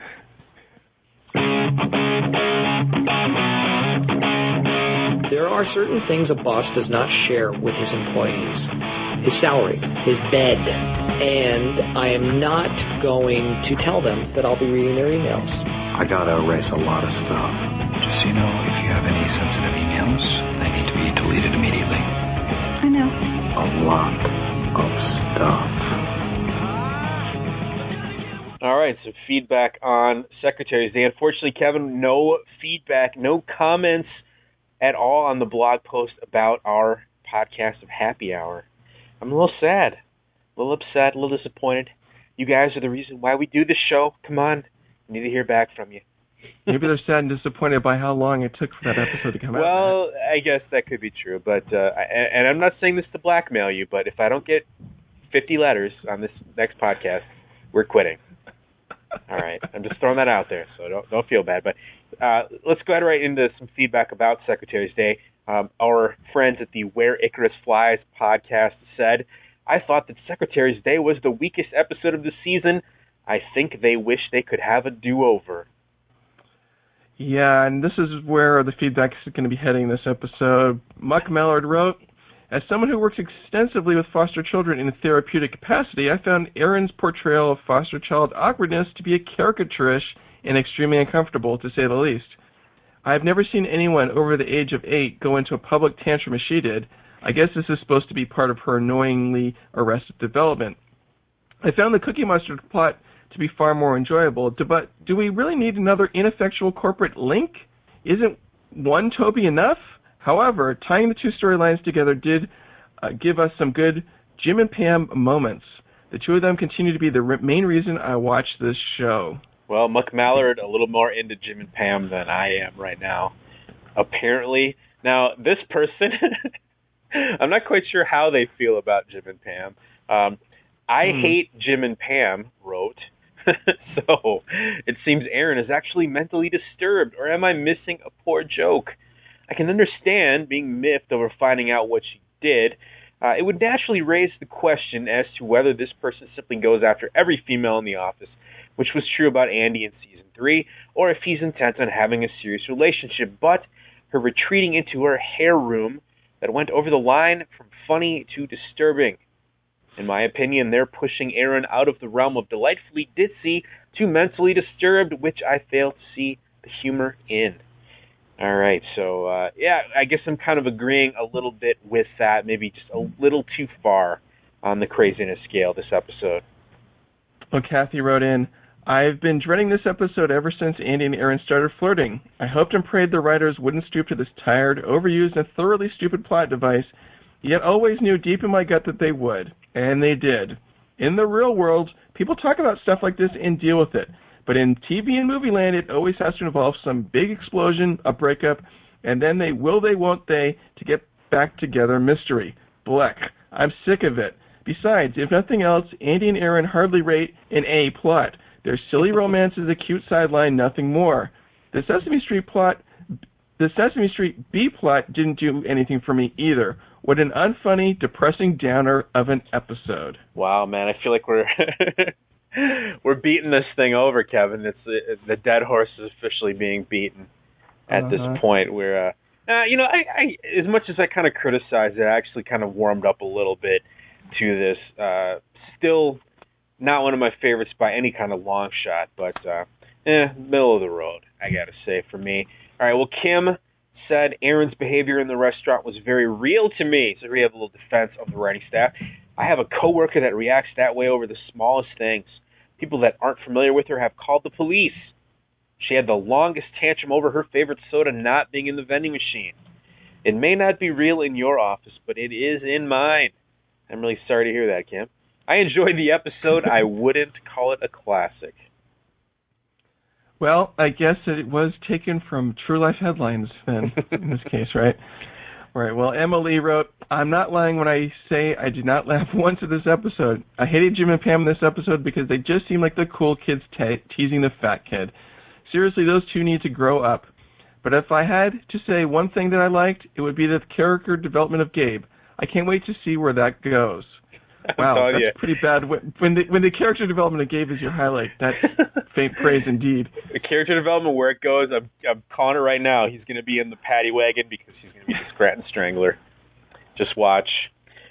There are certain things a boss does not share with his employees his salary, his bed, and I am not going to tell them that I'll be reading their emails. I gotta erase a lot of stuff. Just so you know, if you have any sensitive emails, they need to be deleted immediately. I know. A lot of stuff. All right, so feedback on Secretary's Day. Unfortunately, Kevin, no feedback, no comments at all on the blog post about our podcast of Happy Hour. I'm a little sad, a little upset, a little disappointed. You guys are the reason why we do this show. Come on, I need to hear back from you. maybe they're sad and disappointed by how long it took for that episode to come out. Well, I guess that could be true, but uh, and I'm not saying this to blackmail you, but if I don't get 50 letters on this next podcast, we're quitting. All right, I'm just throwing that out there, so don't don't feel bad. But uh, let's go ahead right into some feedback about Secretary's Day. Um, our friends at the Where Icarus Flies podcast said, "I thought that Secretary's Day was the weakest episode of the season. I think they wish they could have a do-over." Yeah, and this is where the feedback is going to be heading this episode. Muck Mallard wrote, As someone who works extensively with foster children in a therapeutic capacity, I found Erin's portrayal of foster child awkwardness to be a caricaturish and extremely uncomfortable, to say the least. I have never seen anyone over the age of eight go into a public tantrum as she did. I guess this is supposed to be part of her annoyingly arrested development. I found the Cookie Monster plot to be far more enjoyable. Do, but do we really need another ineffectual corporate link? Isn't one Toby enough? However, tying the two storylines together did uh, give us some good Jim and Pam moments. The two of them continue to be the re- main reason I watch this show. Well, Muck Mallard a little more into Jim and Pam than I am right now. Apparently, now this person, I'm not quite sure how they feel about Jim and Pam. Um, I Hmm. hate Jim and Pam wrote. so it seems Erin is actually mentally disturbed, or am I missing a poor joke? I can understand being miffed over finding out what she did. Uh, it would naturally raise the question as to whether this person simply goes after every female in the office, which was true about Andy in season three, or if he's intent on having a serious relationship. But her retreating into her hair room that went over the line from funny to disturbing. In my opinion, they're pushing Erin out of the realm of delightfully ditzy to mentally disturbed, which I fail to see the humor in. All right, so uh, yeah, I guess I'm kind of agreeing a little bit with that. Maybe just a little too far on the craziness scale this episode. Well, Kathy wrote in, I've been dreading this episode ever since Andy and Erin started flirting. I hoped and prayed the writers wouldn't stoop to this tired, overused, and thoroughly stupid plot device, yet always knew deep in my gut that they would. And they did. In the real world, people talk about stuff like this and deal with it. But in TV and movie land, it always has to involve some big explosion, a breakup, and then they will they won't they to get back together mystery. Bleck. I'm sick of it. Besides, if nothing else, Andy and Erin hardly rate an A plot. Their silly romance is a cute sideline, nothing more. The Sesame Street plot, the Sesame Street B plot didn't do anything for me either. What an unfunny, depressing downer of an episode. Wow, man, I feel like we're we're beating this thing over, Kevin. It's uh, the dead horse is officially being beaten at Uh-huh. this point. Where, uh, uh, you know, I, I as much as I kind of criticized it, I actually kind of warmed up a little bit to this. Uh, still not one of my favorites by any kind of long shot, but uh, eh, middle of the road, I gotta say for me. All right, well, Kim said Erin's behavior in the restaurant was very real to me. So we have a little defense of the writing staff. I have a coworker that reacts that way over the smallest things. People that aren't familiar with her have called the police. She had the longest tantrum over her favorite soda not being in the vending machine. It may not be real in your office, but it is in mine. I'm really sorry to hear that, Kim. I enjoyed the episode. I wouldn't call it a classic. Well, I guess it was taken from True Life headlines then, in this case, right? Right. Well, Emily wrote, I'm not lying when I say I did not laugh once at this episode. I hated Jim and Pam in this episode because they just seem like the cool kids te- teasing the fat kid. Seriously, those two need to grow up. But if I had to say one thing that I liked, it would be the character development of Gabe. I can't wait to see where that goes. Wow, that's you. pretty bad. When when the when the character development of Gabe is your highlight, that's faint praise indeed. The character development where it goes, I'm I'm calling it right now. He's going to be in the paddy wagon because he's going to be the Scranton Strangler. Just watch.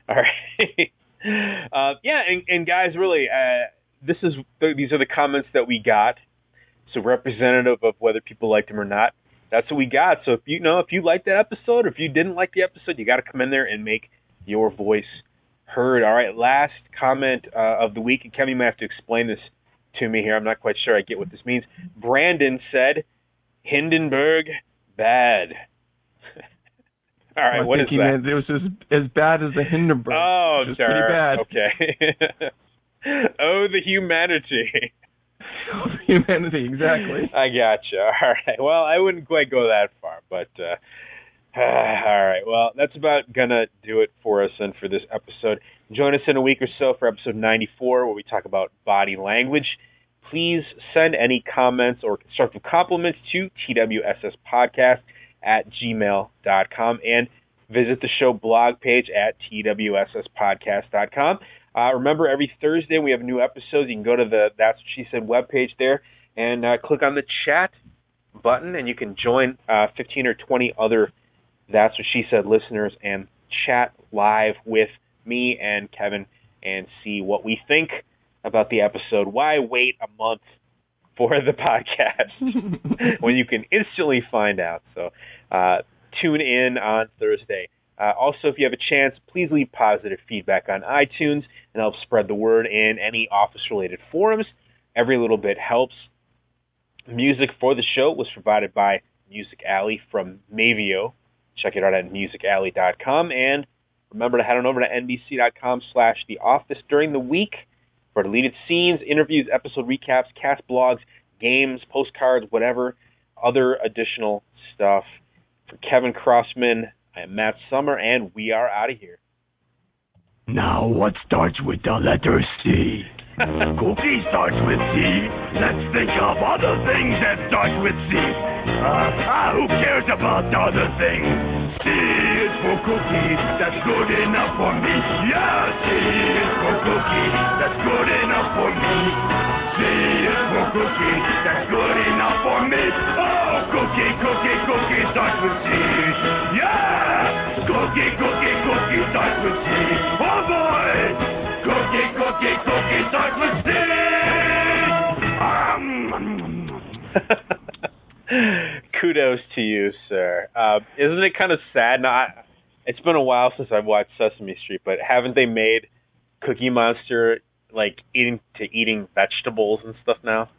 All right. uh, yeah, and, and guys, really, uh, this is these are the comments that we got. So representative of whether people liked them or not. That's what we got. So if you know if you liked that episode or if you didn't like the episode, you got to come in there and make your voice heard. All right, last comment uh, of the week, and Kevin, you might have to explain this to me here. I'm not quite sure I get what this means. Brandon said, Hindenburg bad. All right, I what is that? it was as, as bad as the Hindenburg. Oh, is pretty bad. Okay. oh, the humanity. Humanity, exactly. I gotcha. All right. Well, I wouldn't quite go that far, but uh, all right. Well, that's about gonna do it for us and for this episode. Join us in a week or so for episode 94, where we talk about body language. Please send any comments or constructive compliments to twsspodcast at gmail.com and visit the show blog page at twsspodcast.com. Uh, remember, every Thursday we have new episodes. You can go to the That's What She Said webpage there and uh, click on the chat button, and you can join uh, 15 or 20 other That's What She Said listeners and chat live with me and Kevin and see what we think about the episode. Why wait a month for the podcast when you can instantly find out? So uh, tune in on Thursday. Uh, also, if you have a chance, please leave positive feedback on iTunes and help spread the word in any office related forums. Every little bit helps. Music for the show was provided by Music Alley from Mevio. Check it out at musicalley.com and remember to head on over to nbc.com slash the office during the week for deleted scenes, interviews, episode recaps, cast blogs, games, postcards, whatever other additional stuff. For Kevin Crossman, I am Matt Summer, and we are out of here. Now, what starts with the letter C? Cookie starts with C. Let's think of other things that start with C. Uh, ah, who cares about other things? C is for cookie, that's good enough for me. Yeah, C is for cookie, that's good enough for me. C is for cookie, that's good enough for me. Oh, cookie, cookie, cookie starts with C. Yeah, cookie, cookie, cookie starts with C. Boy, cookie, cookie, cookie starts with Kudos to you, sir. Uh, isn't it kind of sad? Now, I, it's been a while since I've watched Sesame Street, but haven't they made Cookie Monster like eating to eating vegetables and stuff now?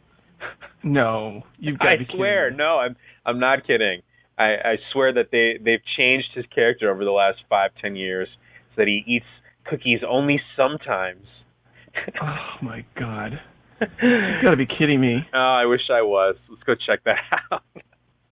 No, you've got I to be kidding swear, me. no, I'm I'm not kidding. I, I swear that they they've changed his character over the last five ten years so that he eats cookies only sometimes. Oh my god. you gotta be kidding me. Oh, I wish I was. Let's go check that out.